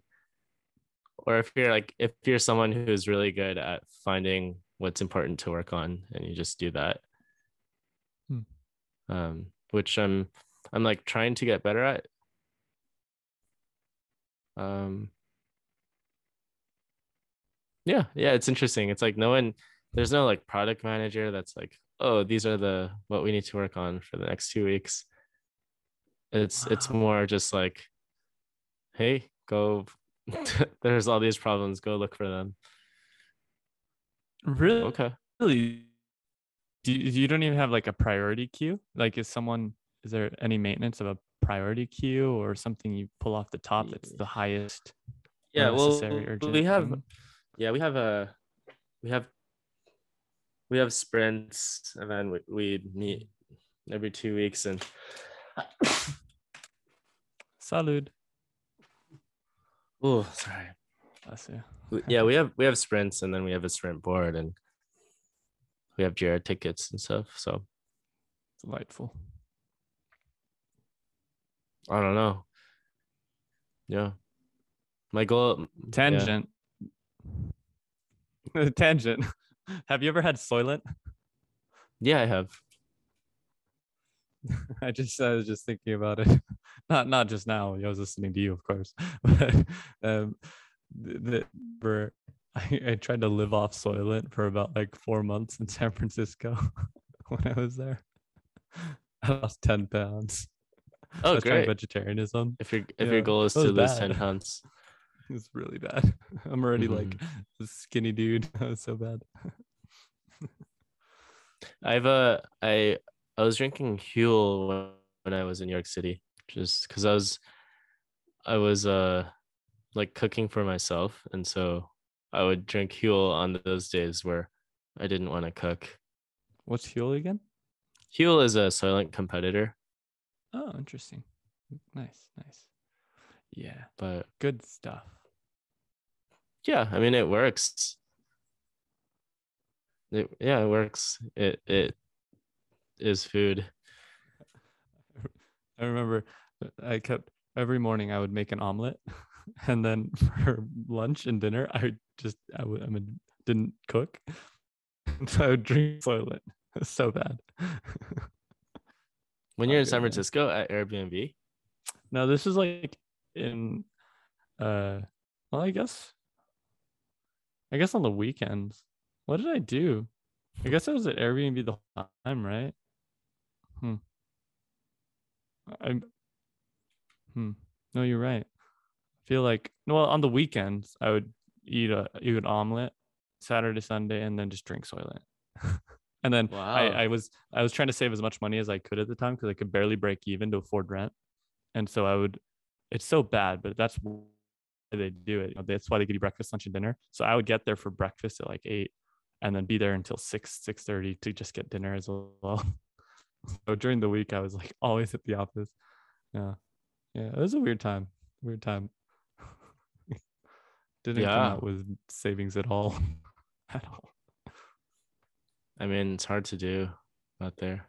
Or if you're like if you're someone who's really good at finding what's important to work on and you just do that. Hmm. Um which I'm I'm like trying to get better at. Um yeah, yeah, it's interesting. It's like no one there's no like product manager that's like, oh, these are the what we need to work on for the next two weeks. It's it's more just like, hey, go [LAUGHS] there's all these problems. Go look for them. Really? Okay. Really? Do you, you don't even have like a priority queue? Like, is someone is there any maintenance of a priority queue or something you pull off the top that's the highest? Yeah. Well, we have. thing? Yeah, we have a. We have. We have sprints, and then we, we meet every two weeks, and Salud. Oh, sorry. Bless you. [LAUGHS] Yeah, we have we have sprints, and then we have a sprint board, and we have Jira tickets and stuff. So Delightful. I don't know. Yeah, my goal. yeah. [LAUGHS] Tangent. Tangent. [LAUGHS] Have you ever had Soylent? Yeah, I have. I just I was just thinking about it. [LAUGHS] Not not just now. I was listening to you, of course. [LAUGHS] But um the, for [LAUGHS] I, I tried to live off Soylent for about like four months in San Francisco when I was there. I lost 10 pounds. Oh, great! vegetarianism. If your if Yeah, your goal is to lose bad. ten pounds, It's really bad. I'm already like Mm-hmm. a skinny dude. That was so bad. I've uh I I was drinking Huel when I was in New York City, just because I was I was uh like cooking for myself, and so I would drink Huel on those days where I didn't want to cook. What's Huel again? Huel is a Soylent competitor, Oh, interesting. Nice, nice. Yeah, but good stuff. yeah, I mean it works. It, yeah, it works. It it is food. [LAUGHS] I remember I kept every morning I would make an omelet, [LAUGHS] and then [LAUGHS] for lunch and dinner I just I would I mean, didn't cook, [LAUGHS] so I would drink was so bad. When you're in San. Francisco at Airbnb, no, this is like in, uh, well, I guess, I guess on the weekends. What did I do? I guess I was at Airbnb the whole time, right? Hmm. I. Hmm. No, you're right. I feel like well on the weekends I would eat a eat an omelet Saturday Sunday and then just drink Soylent. [LAUGHS] and then Wow. I, I was I was trying to save as much money as I could at the time because I could barely break even to afford rent, and so I would. It's so bad, but that's why they do it. That's why they give you breakfast, lunch, and dinner. So I would get there for breakfast at like eight, and then be there until six six thirty to just get dinner as well. [LAUGHS] so during the week I was like always at the office. Yeah, yeah, it was a weird time. Weird time. [LAUGHS] Didn't come Yeah. out with savings at all. [LAUGHS] at all. I mean, it's hard to do out there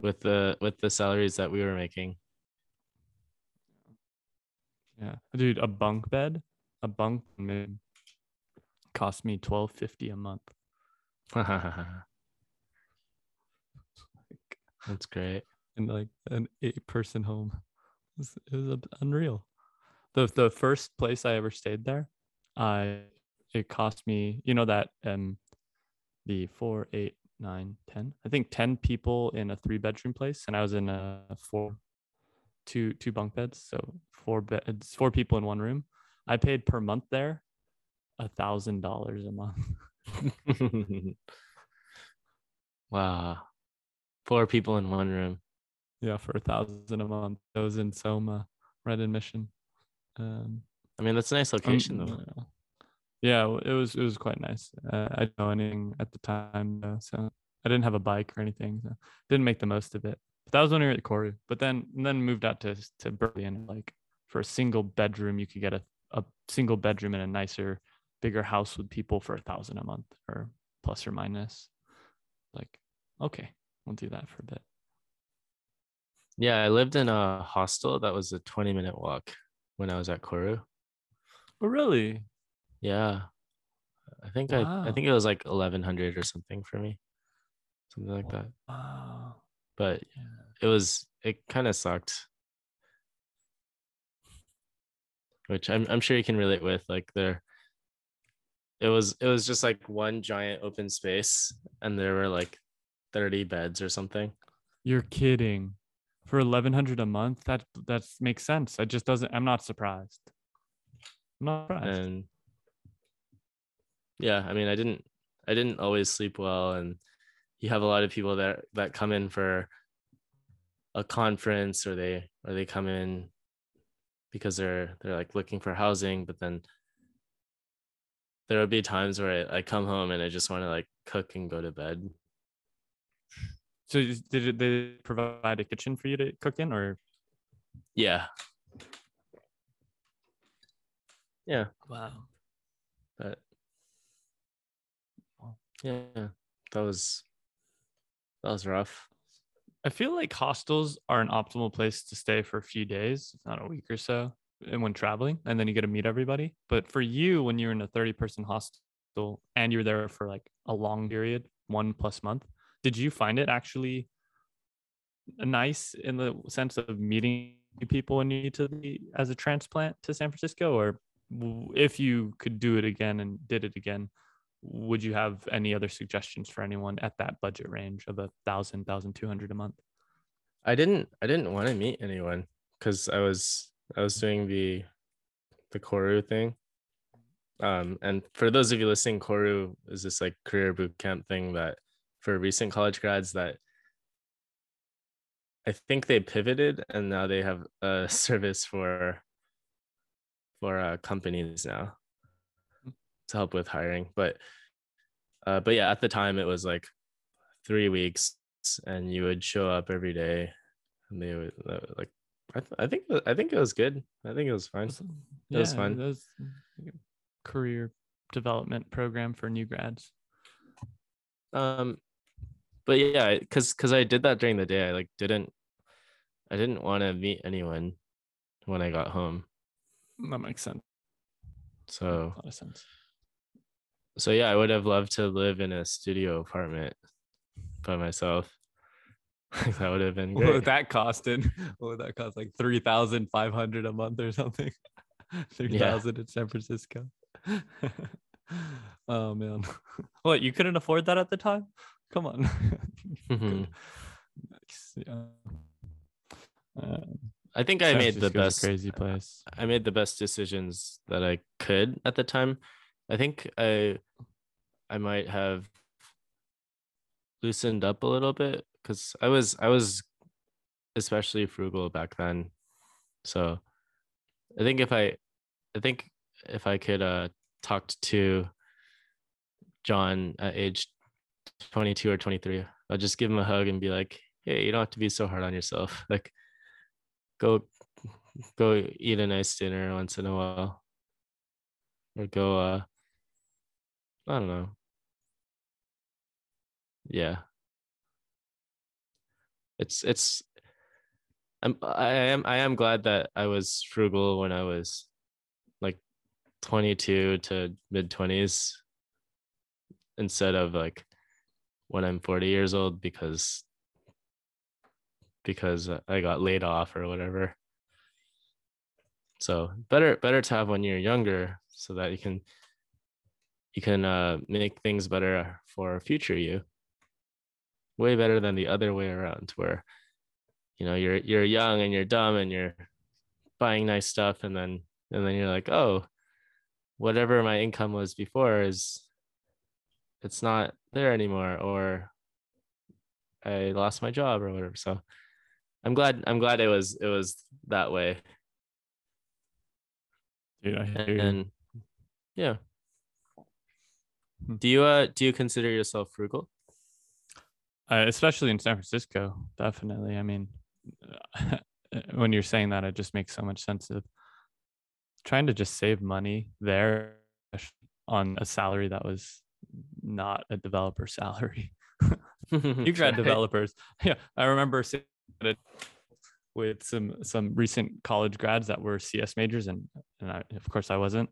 with the with the salaries that we were making. Yeah, dude, a bunk bed, a bunk bed cost me twelve fifty a month. [LAUGHS] That's great. In like an eight person home. It was, it was unreal. The the first place I ever stayed there, I it cost me, you know that um the four, eight, nine, ten. I think ten people in a three bedroom place, and I was in a four two two bunk beds, so four beds, four people in one room. I paid per month there a thousand dollars a month. [LAUGHS] wow. Four people in one room. Yeah, for a thousand a month. I was in Soma, right in Mission. Um I mean, that's a nice location Um, though. yeah. It was it was quite nice. Uh, I didn't know anything at the time, uh, so I didn't have a bike or anything. So didn't make the most of it. But that was when we were at Koru. But then and then moved out to to berlin like for a single bedroom, you could get a, a single bedroom in a nicer, bigger house with people for a thousand a month or plus or minus. Like, okay, we'll do that for a bit. Yeah, I lived in a hostel that was a 20 minute walk when I was at Koru. Oh, really? Yeah. I think I I think it was like 1100 or something for me. Something like that. Wow. But Yeah. it was it kind of sucked. Which I'm I'm sure you can relate with like there it was it was just like one giant open space and there were like 30 beds or something. You're kidding. For eleven hundred a month, that that makes sense. It just doesn't. I'm not surprised. I'm not surprised. and yeah i mean i didn't i didn't always sleep well and you have a lot of people that that come in for a conference or they or they come in because they're they're like looking for housing but then there would be times where I, I come home and i just want to like cook and go to bed So did they provide a kitchen for you to cook in, or yeah yeah wow? but yeah that was that was rough I feel like hostels are an optimal place to stay for a few days, if not a week or so, and when traveling, and then you get to meet everybody. But for you, when you're in a 30 person hostel and you're there for like a long period, one plus month, did you find it actually nice in the sense of meeting people when you need to be as a transplant to San Francisco? Or if you could do it again and did it again, would you have any other suggestions for anyone at that budget range of a thousand, thousand two hundred a month? I didn't I didn't want to meet anyone because I was I was doing the the Koru thing. Um, and for those of you listening, Koru is this like career boot camp thing that for recent college grads that I think they pivoted and now they have a [LAUGHS] service for for uh, companies now to help with hiring. But uh, but yeah, at the time it was like three weeks and you would show up every day and they would uh, like I, th- I think I think it was good. I think it was fine. That was fun. That was career development program for new grads. Um but yeah, cuz cuz I did that during the day. I like didn't I didn't want to meet anyone when I got home. That makes sense. So a lot of sense. so yeah, I would have loved to live in a studio apartment by myself. [LAUGHS] that would have been What would that costed? What would that cost? Like three thousand five hundred a month or something? [LAUGHS] Three thousand in San Francisco. [LAUGHS] oh man. What you couldn't afford that at the time? Come on. [LAUGHS] Mhm. Nice, yeah. Uh, I think I made the best crazy place. I made the best decisions that I could at the time. I think I I might have loosened up a little bit because I was I was especially frugal back then. So I think if I I think if I could uh talked to John at age 22 or 23, I'll just give him a hug and be like, hey, you don't have to be so hard on yourself. [LAUGHS] Like go go eat a nice dinner once in a while. Or go uh i don't know. Yeah. It's it's i'm i am i am glad that i was frugal when i was like 22 to mid 20s instead of like when i'm 40 years old because because i got laid off or whatever. So better better to have when you're younger so that you can you can uh, make things better for future you. Way better than the other way around where you know you're you're young and you're dumb and you're buying nice stuff and then and then you're like oh whatever my income was before is it's not there anymore or i lost my job or whatever so i'm glad i'm glad it was it was that way Dude, I hear you. and yeah Hmm. do you uh do you consider yourself frugal uh, especially in San Francisco. Definitely. I mean, [LAUGHS] when you're saying that, it just makes so much sense of trying to just save money there on a salary that was not a developer salary. [LAUGHS] you grad developers. [LAUGHS] Yeah, I remember with some some recent college grads that were CS majors, and and I, of course I wasn't,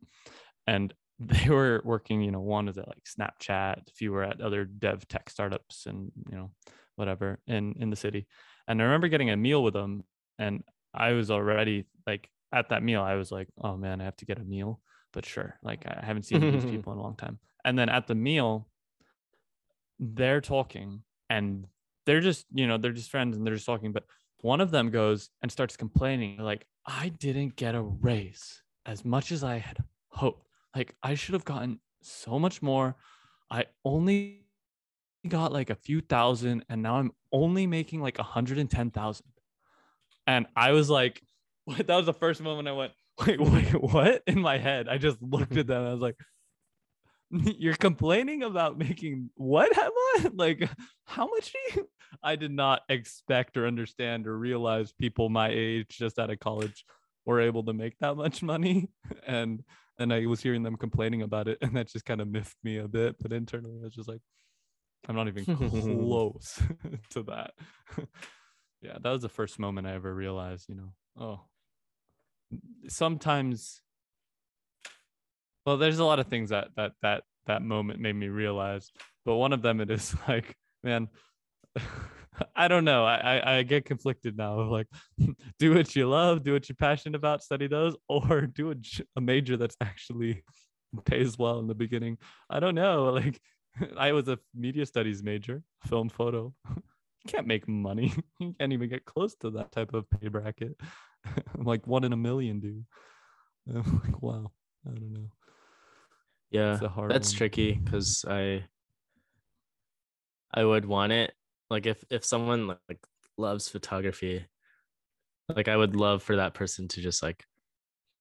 and [LAUGHS] they were working. You know, one was at like Snapchat, a few were at other dev tech startups, and you know, whatever in in the city. And I remember getting a meal with them, and I was already like at that meal, I was like, oh man, I have to get a meal. But sure, like I haven't seen these people in a long time. And then at the meal, they're talking and they're just, you know, they're just friends and they're just talking. But one of them goes and starts complaining, like, I didn't get a raise as much as I had hoped. Like I should have gotten so much more. I only got like a few thousand and now I'm only making like 110,000. And I was like, [LAUGHS] that was the first moment I went, wait, [LAUGHS] wait, what? In my head, I just looked at them. I was like, [LAUGHS] you're complaining about making what Emma? [LAUGHS] like how much do you i did not expect or understand or realize people my age just out of college were able to make that much money. [LAUGHS] And and i was hearing them complaining about it and that just kind of miffed me a bit. But internally i was just like i'm not even close to that. Yeah that was the first moment i ever realized you know oh sometimes well there's a lot of things that that that that moment made me realize but one of them it is [LAUGHS] like man [LAUGHS] i don't know. I, I i get conflicted now like [LAUGHS] do what you love do what you're passionate about study those or do a, a major that's actually pays well in the beginning. I don't know. Like i was a media studies major film photo. You can't make money. You can't even get close to that type of pay bracket. I'm like one in a million dude. I'm like wow. I don't know yeah that's one. tricky because i i would want it like if if someone like loves photography like i would love for that person to just like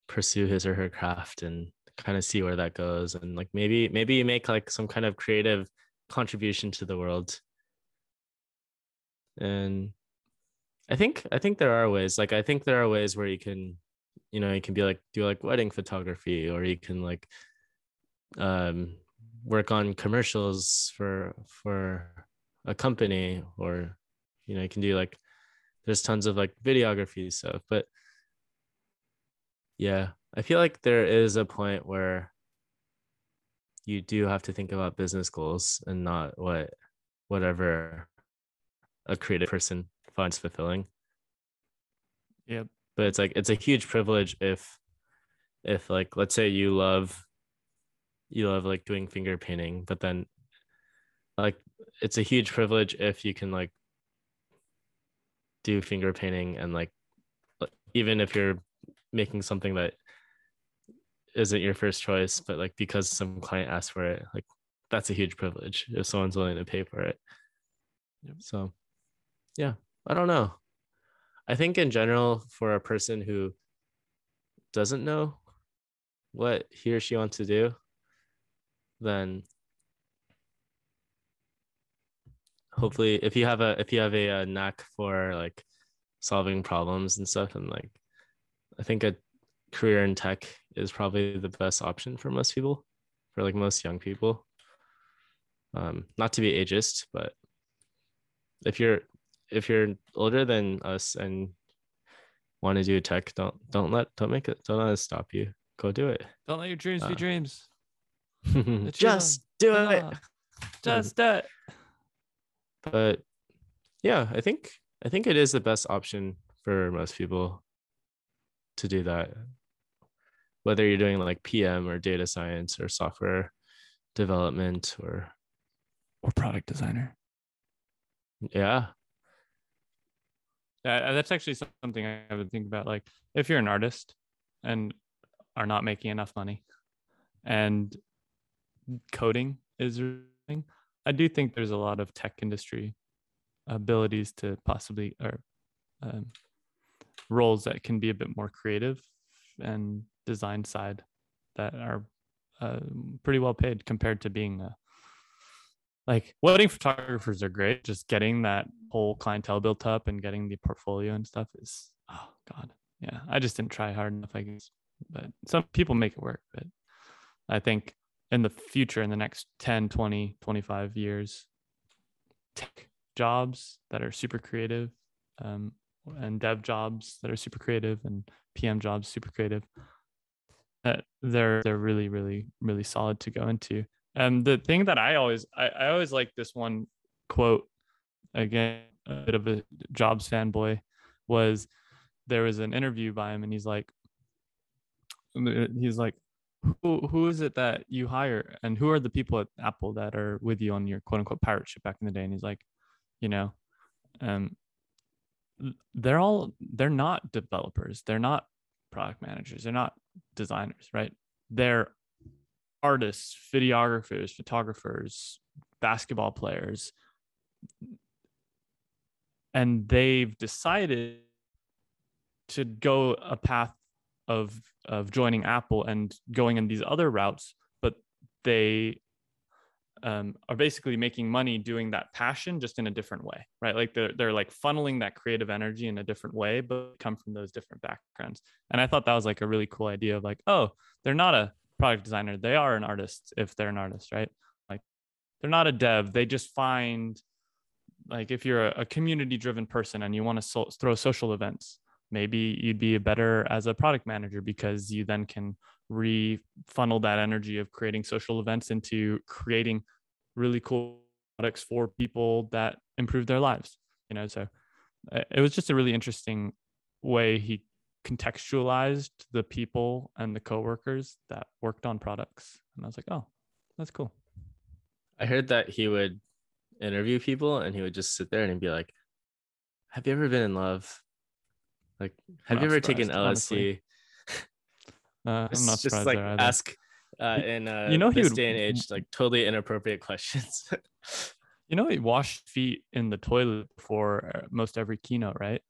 pursue his or her craft and kind of see where that goes and like maybe maybe you make like some kind of creative contribution to the world and i think i think there are ways like i think there are ways where you can you know you can be like do like wedding photography or you can like um, work on commercials for for a company or you know you can do like there's tons of like videography stuff but yeah i feel like there is a point where you do have to think about business goals and not what whatever a creative person finds fulfilling. Yep. But it's like it's a huge privilege if if like let's say you love you love like doing finger painting, but then like it's a huge privilege if you can like do finger painting and like uh, even if you're making something that isn't your first choice, but like because some client asked for it, like that's a huge privilege if someone's willing to pay for it. Yep. So yeah, I don't know. I think in general, for a person who doesn't know what he or she wants to do, then hopefully if you have a if you have a, a knack for like solving problems and stuff and like i think a career in tech is probably the best option for most people for like most young people. Um not to be ageist but if you're if you're older than us and want to do tech don't don't let don't make it don't let it stop you. Go do it. Don't let your dreams uh, be dreams [LAUGHS] just do it. Just do it. But yeah, I think I think it is the best option for most people to do that. Whether you're doing like PM or data science or software development or or product designer. Yeah. Uh, that's actually something I have to think about. Like, if you're an artist and are not making enough money, and coding is I do think there's a lot of tech industry abilities to possibly or um, roles that can be a bit more creative and design side that are uh, pretty well paid compared to being a like wedding photographers are great just getting that whole clientele built up and getting the portfolio and stuff is oh god. Yeah i just didn't try hard enough i guess but some people make it work but i think in the future in the next 10 20 25 years. Tech jobs that are super creative um, and dev jobs that are super creative and pm jobs super creative uh, they're they're really really really solid to go into. And the thing that i always i, I always like this one quote again a bit of a jobs fanboy was there was an interview by him and he's like he's like who who is it that you hire and who are the people at apple that are with you on your quote unquote pirate ship back in the day? And he's like you know um they're all they're not developers. They're not product managers. They're not designers right? They're artists, videographers, photographers, basketball players, and they've decided to go a path of of joining Apple and going in these other routes, but they um, are basically making money doing that passion just in a different way, right? Like they're they're like funneling that creative energy in a different way, but come from those different backgrounds. And I thought that was like a really cool idea of like, oh, they're not a product designer, they are an artist if they're an artist, right? Like they're not a dev, they just find like if you're a, a community driven person and you want to so- throw social events maybe you'd be a better as a product manager because you then can re-funnel that energy of creating social events into creating really cool products for people that improve their lives you know? So uh, it was just a really interesting way he contextualized the people and the coworkers that worked on products. And i was like oh that's cool. I heard that he would interview people and he would just sit there and he'd be like have you ever been in love like, have you ever taken LSD? [LAUGHS] Uh, I'm not just like ask uh, in uh, you know this would, day and age like totally inappropriate questions. [LAUGHS] you know he washed feet in the toilet for uh, most every keynote, right?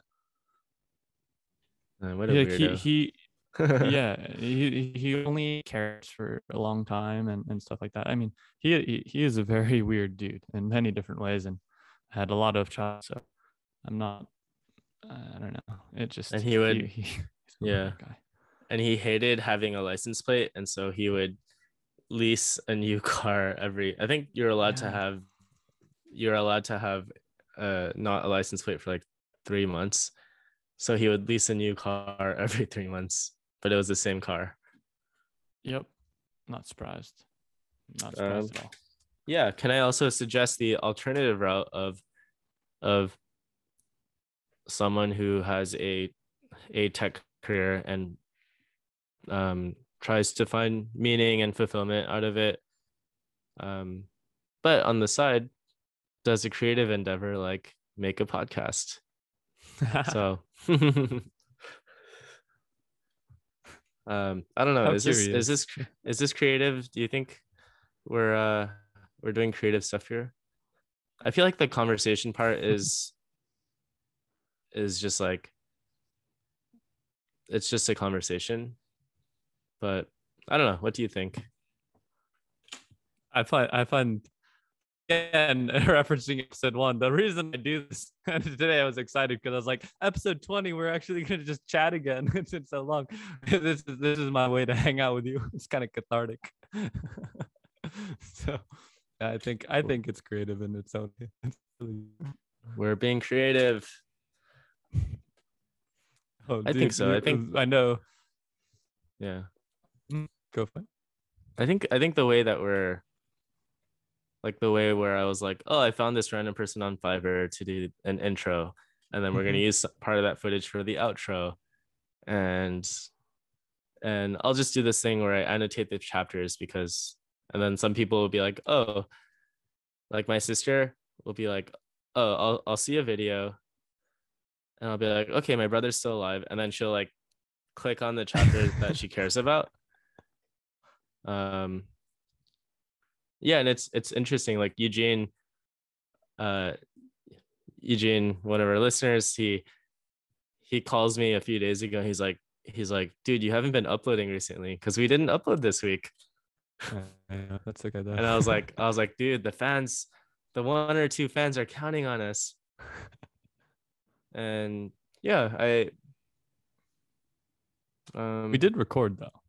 Uh, what a weirdo. he, he [LAUGHS] yeah he he only cares for a long time and, and stuff like that i mean he, he he is a very weird dude in many different ways and had a lot of child so i'm not I don't know. It just and he would he, he, [LAUGHS] yeah. And he hated having a license plate, and so he would lease a new [LAUGHS] car every. I think you're allowed yeah. to have you're allowed to have uh not a license plate for like three months. So he would lease a new car [LAUGHS] every three months, but it was the same car. Yep. Not surprised. Not surprised um, at all. Yeah. Can I also suggest the alternative route of of someone who has a a tech career and um, tries to find meaning and fulfillment out of it. Um, but on the side does a creative endeavor like make a podcast. So [LAUGHS] [LAUGHS] um i don't know. Is curious. this is this is this creative? Do you think we're uh we're doing creative stuff here? I feel like the conversation part [LAUGHS] is is just like it's just a conversation. But i don't know. What do you think? I find i find and [LAUGHS] referencing episode one the reason i do this [LAUGHS] today i was excited because i was like episode 20 we're actually going to just chat again. [LAUGHS] It's been so long. This is this is my way to hang out with you. It's kind of cathartic. So i think i think it's creative in its own we're being creative [LAUGHS] Oh, I dude, think so. I think I know. Yeah. Mm, go for it. I think I think the way that we're like the way where I was like, oh, I found this random person on Fiverr to do an intro, and then we're gonna mm-hmm. use part of that footage for the outro, and and I'll just do this thing where I annotate the chapters because, and then some people will be like, oh, like my sister will be like, oh, I'll I'll see a video, and I'll be like, okay, my brother's still alive, and then she'll like click on the chapter that she cares about. [LAUGHS] Um, yeah, and it's it's interesting. Like Eugene, uh, Eugene, one of our listeners, he he calls me a few days ago. He's like, he's like, dude, you haven't been uploading recently because we didn't upload this week. Yeah, that's okay. And I was like, [LAUGHS] I was like, dude, the fans, the one or two fans are counting on us [LAUGHS] and yeah, I um we did record though.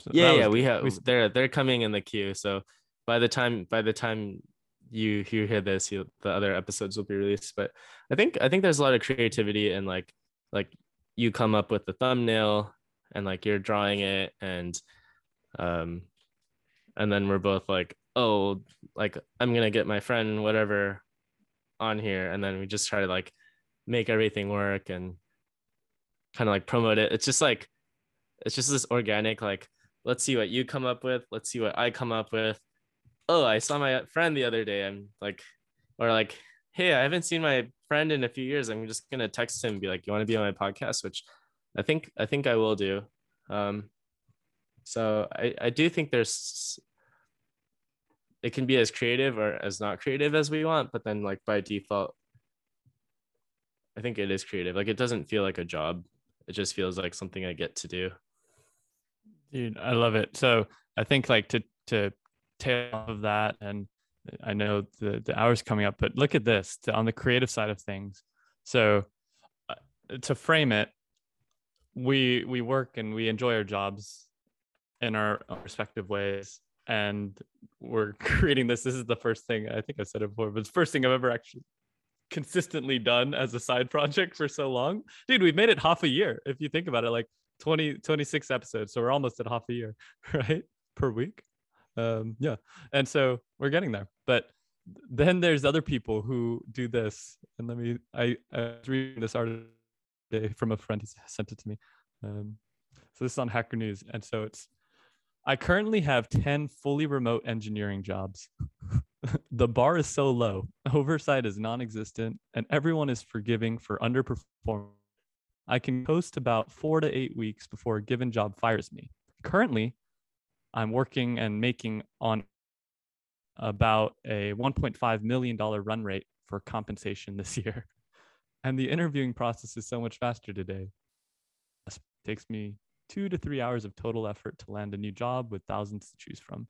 So yeah, yeah, we have we, they're they're coming in the queue. So by the time by the time you you hear this, you the other episodes will be released. But I think I think there's a lot of creativity and like like you come up with the thumbnail and like you're drawing it and um and then we're both like oh like i'm gonna get my friend whatever on here and then we just try to like make everything work and kind of like promote it. It's just like it's just this organic like let's see what you come up with, let's see what I come up with. Oh, I saw my friend the other day. I'm like or like hey, I haven't seen my friend in a few years. I'm just going to text him and be like, "You want to be on my podcast?" which I think I think I will do. Um So I, I do think there's it can be as creative or as not creative as we want, but then like by default, I think it is creative. Like it doesn't feel like a job. It just feels like something I get to do. Dude, I love it. So I think like to to tail off of that, and I know the the hours coming up, but look at this to, on the creative side of things. So uh, to frame it, we we work and we enjoy our jobs in our respective ways, and we're [LAUGHS] creating this. This is the first thing I think I said it before, but it's the first thing I've ever actually consistently done as a side project for so long. Dude, we've made it half a year. If you think about it, like 20, 26 episodes. So we're almost at half a year, [LAUGHS] right? Per week. Um, yeah. And so we're getting there. But then there's other people who do this. And let me, I, I was reading this article from a friend, he sent it to me. Um, so this is on Hacker News. And so it's, I currently have 10 fully remote engineering jobs. [LAUGHS] [LAUGHS] the bar is so low, oversight is non existent, and everyone is forgiving for underperforming. I can post about four to eight weeks before a given job fires me. Currently, I'm working and making on about a $1.5 million run rate for compensation this [LAUGHS] year. And the interviewing process is so much faster today. It takes me two to three hours of total effort to land a new job with thousands to choose from.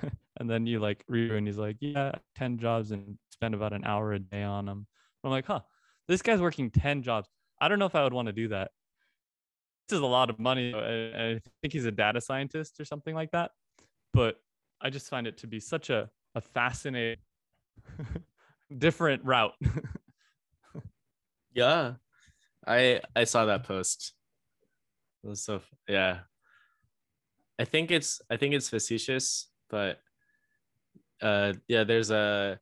[LAUGHS] and then you like review and he's like, yeah, 10 jobs and spend about an hour a day on them. I'm like, huh, this guy's working 10 jobs. I don't know if I would want to do that. This is a lot of money. I, I think he's a data scientist or something like that. But I just find it to be such a, a fascinating, [LAUGHS] different route. yeah. I I saw that post. So yeah. I think it's I think it's facetious, but uh yeah, there's a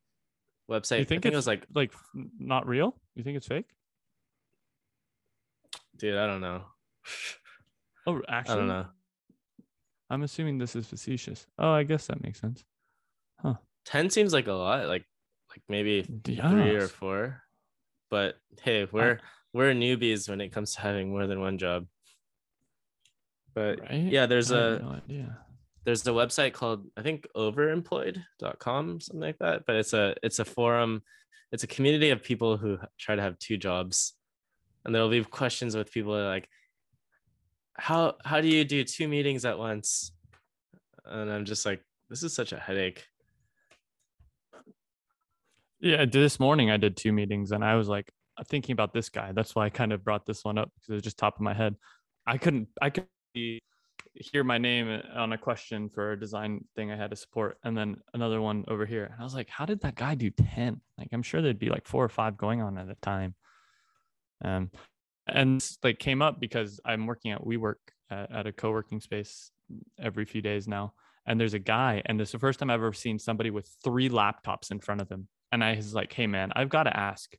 website. You think, I think it was like like not real? You think it's fake? Dude, I don't know. [LAUGHS] Oh, actually, I don't know. I'm assuming this is facetious. Oh, I guess that makes sense. Huh. 10 seems like a lot, like like maybe yes. three or four. But hey, we're I, we're newbies when it comes to having more than one job. But right? yeah, there's a no there's a website called I think overemployed.com, something like that. But it's a it's a forum, it's a community of people who try to have two jobs. And there'll be questions with people like, how how do you do two meetings at once? And I'm just like, this is such a headache. Yeah, this morning I did two meetings and I was like uh, thinking about this guy. That's why I kind of brought this one up because it was just top of my head. I couldn't I could hear my name on a question for a design thing I had to support, and then another one over here. And I was like, how did that guy do 10? Like, I'm sure there'd be like four or five going on at a time. Um, and like came up because I'm working at WeWork at, at a co-working space every few days now. And there's a guy, and is the first time I've ever seen somebody with three laptops in front of him. And I was like, hey man, I've got to ask,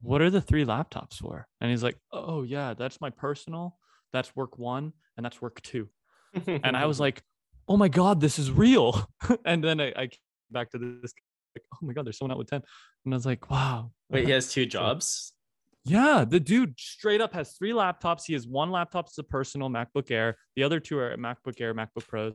what are the three laptops for? And he's like, oh yeah, that's my personal, that's work one, and that's work two and I was like, oh my God, this is real. [LAUGHS] and then I, I came back to this, like, oh my God, there's someone out with 10. And I was like, wow. Wait, he [LAUGHS] has two jobs? Yeah, the dude straight up has three laptops. He has one laptop as a personal MacBook Air. The other two are MacBook Air, MacBook Pros.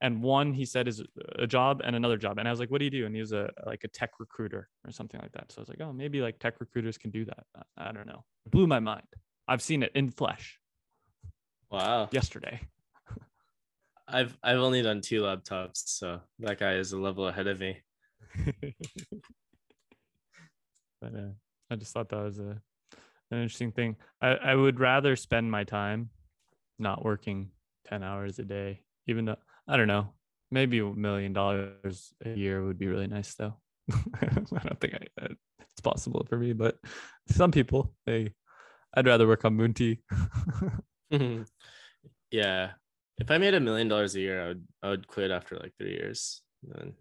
And one he said is a job and another job. And I was like, what do you do? And he was a like a tech recruiter or something like that. So I was like, oh, maybe like tech recruiters can do that. I, I don't know. It blew my mind. I've seen it in flesh. Wow. Yesterday. I've I've only done two laptops, so that guy is a level ahead of me. [LAUGHS] but uh, I just thought that was a an interesting thing. I, I would rather spend my time not working 10 hours a day, even though I don't know, maybe a million dollars a year would be really nice though. [LAUGHS] I don't think I, it's possible for me, but some people, they, I'd rather work on Moonty. [LAUGHS] yeah. If I made a million dollars a year, I would I would quit after like three years. And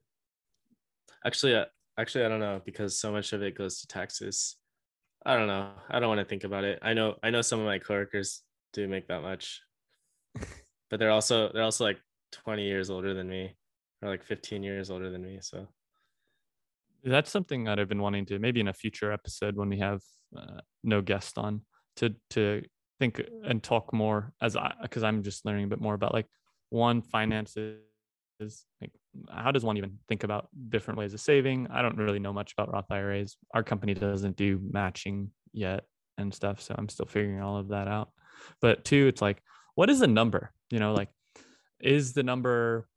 actually, uh, actually, I don't know because so much of it goes to taxes. I don't know. I don't want to think about it. I know I know some of my coworkers do make that much, [LAUGHS] but they're also they're also like 20 years older than me, or like 15 years older than me. So that's something that I've been wanting to maybe in a future episode when we have uh, no guest on to to think and talk more as I because I'm just learning a bit more about like one finances like how does one even think about different ways of saving? I don't really know much about Roth IRAs. Our company doesn't do matching yet and stuff, so I'm still figuring all of that out. But two, it's like what is the number? You know, like is the number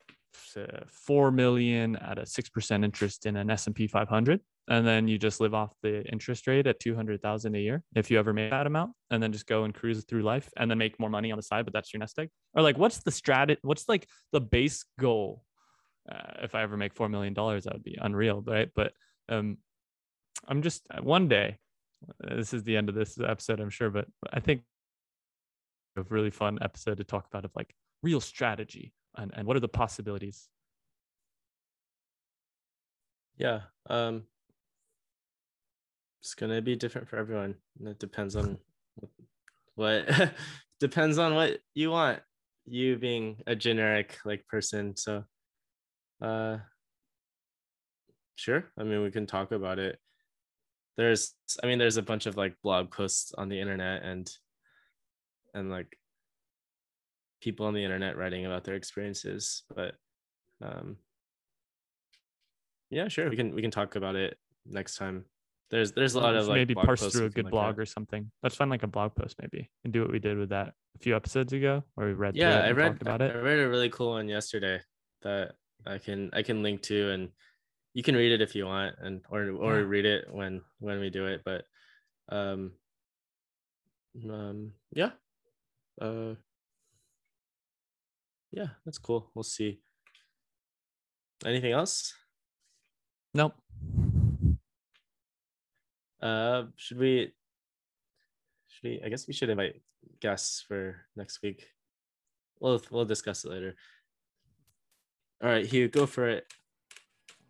4 million at a 6% interest in an S&P 500 and then you just live off the interest rate at 200,000 a year if you ever make that amount and then just go and cruise through life and then make more money on the side but that's your nest egg? Or like what's the strategy what's like the base goal? Uh, if I ever make 4 million dollars that would be unreal right? But um I'm just uh, one day uh, this is the end of this episode I'm sure but I think a really fun episode to talk about of like real strategy and, and what are the possibilities? Yeah um it's gonna be different for everyone. It depends on what [LAUGHS] depends on what you want you being a generic like person. So uh sure. I mean we can talk about it. There's i mean there's a bunch of like blog posts on the internet and and like people on the internet writing about their experiences but um yeah sure. We can we can talk about it next time there's there's a lot of like maybe parse through a good blog or something let's find like a blog post maybe and do what we did with that a few episodes ago where we read yeah i read about it i read a really cool one yesterday that i can i can link to and you can read it if you want and or or yeah. read it when when we do it but um um yeah uh yeah, that's cool. We'll see. Anything else? Nope. Uh, should we? Should we? I guess we should invite guests for next week. We'll we'll discuss it later. All right, Hugh, go for it.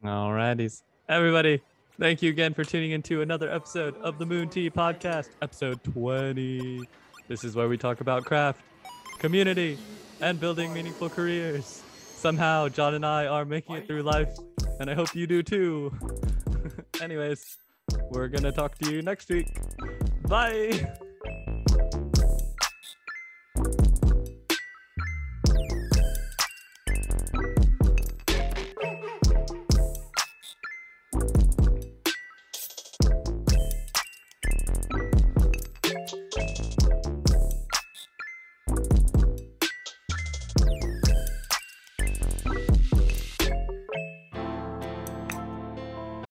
All righties, everybody. Thank you again for tuning into another episode of the Moon Tea Podcast, episode 20. This is where we talk about craft, community, and building meaningful careers. Somehow, John and I are making it through life, and I hope you do too. [LAUGHS] Anyways, we're going to talk to you next week. Bye. [LAUGHS]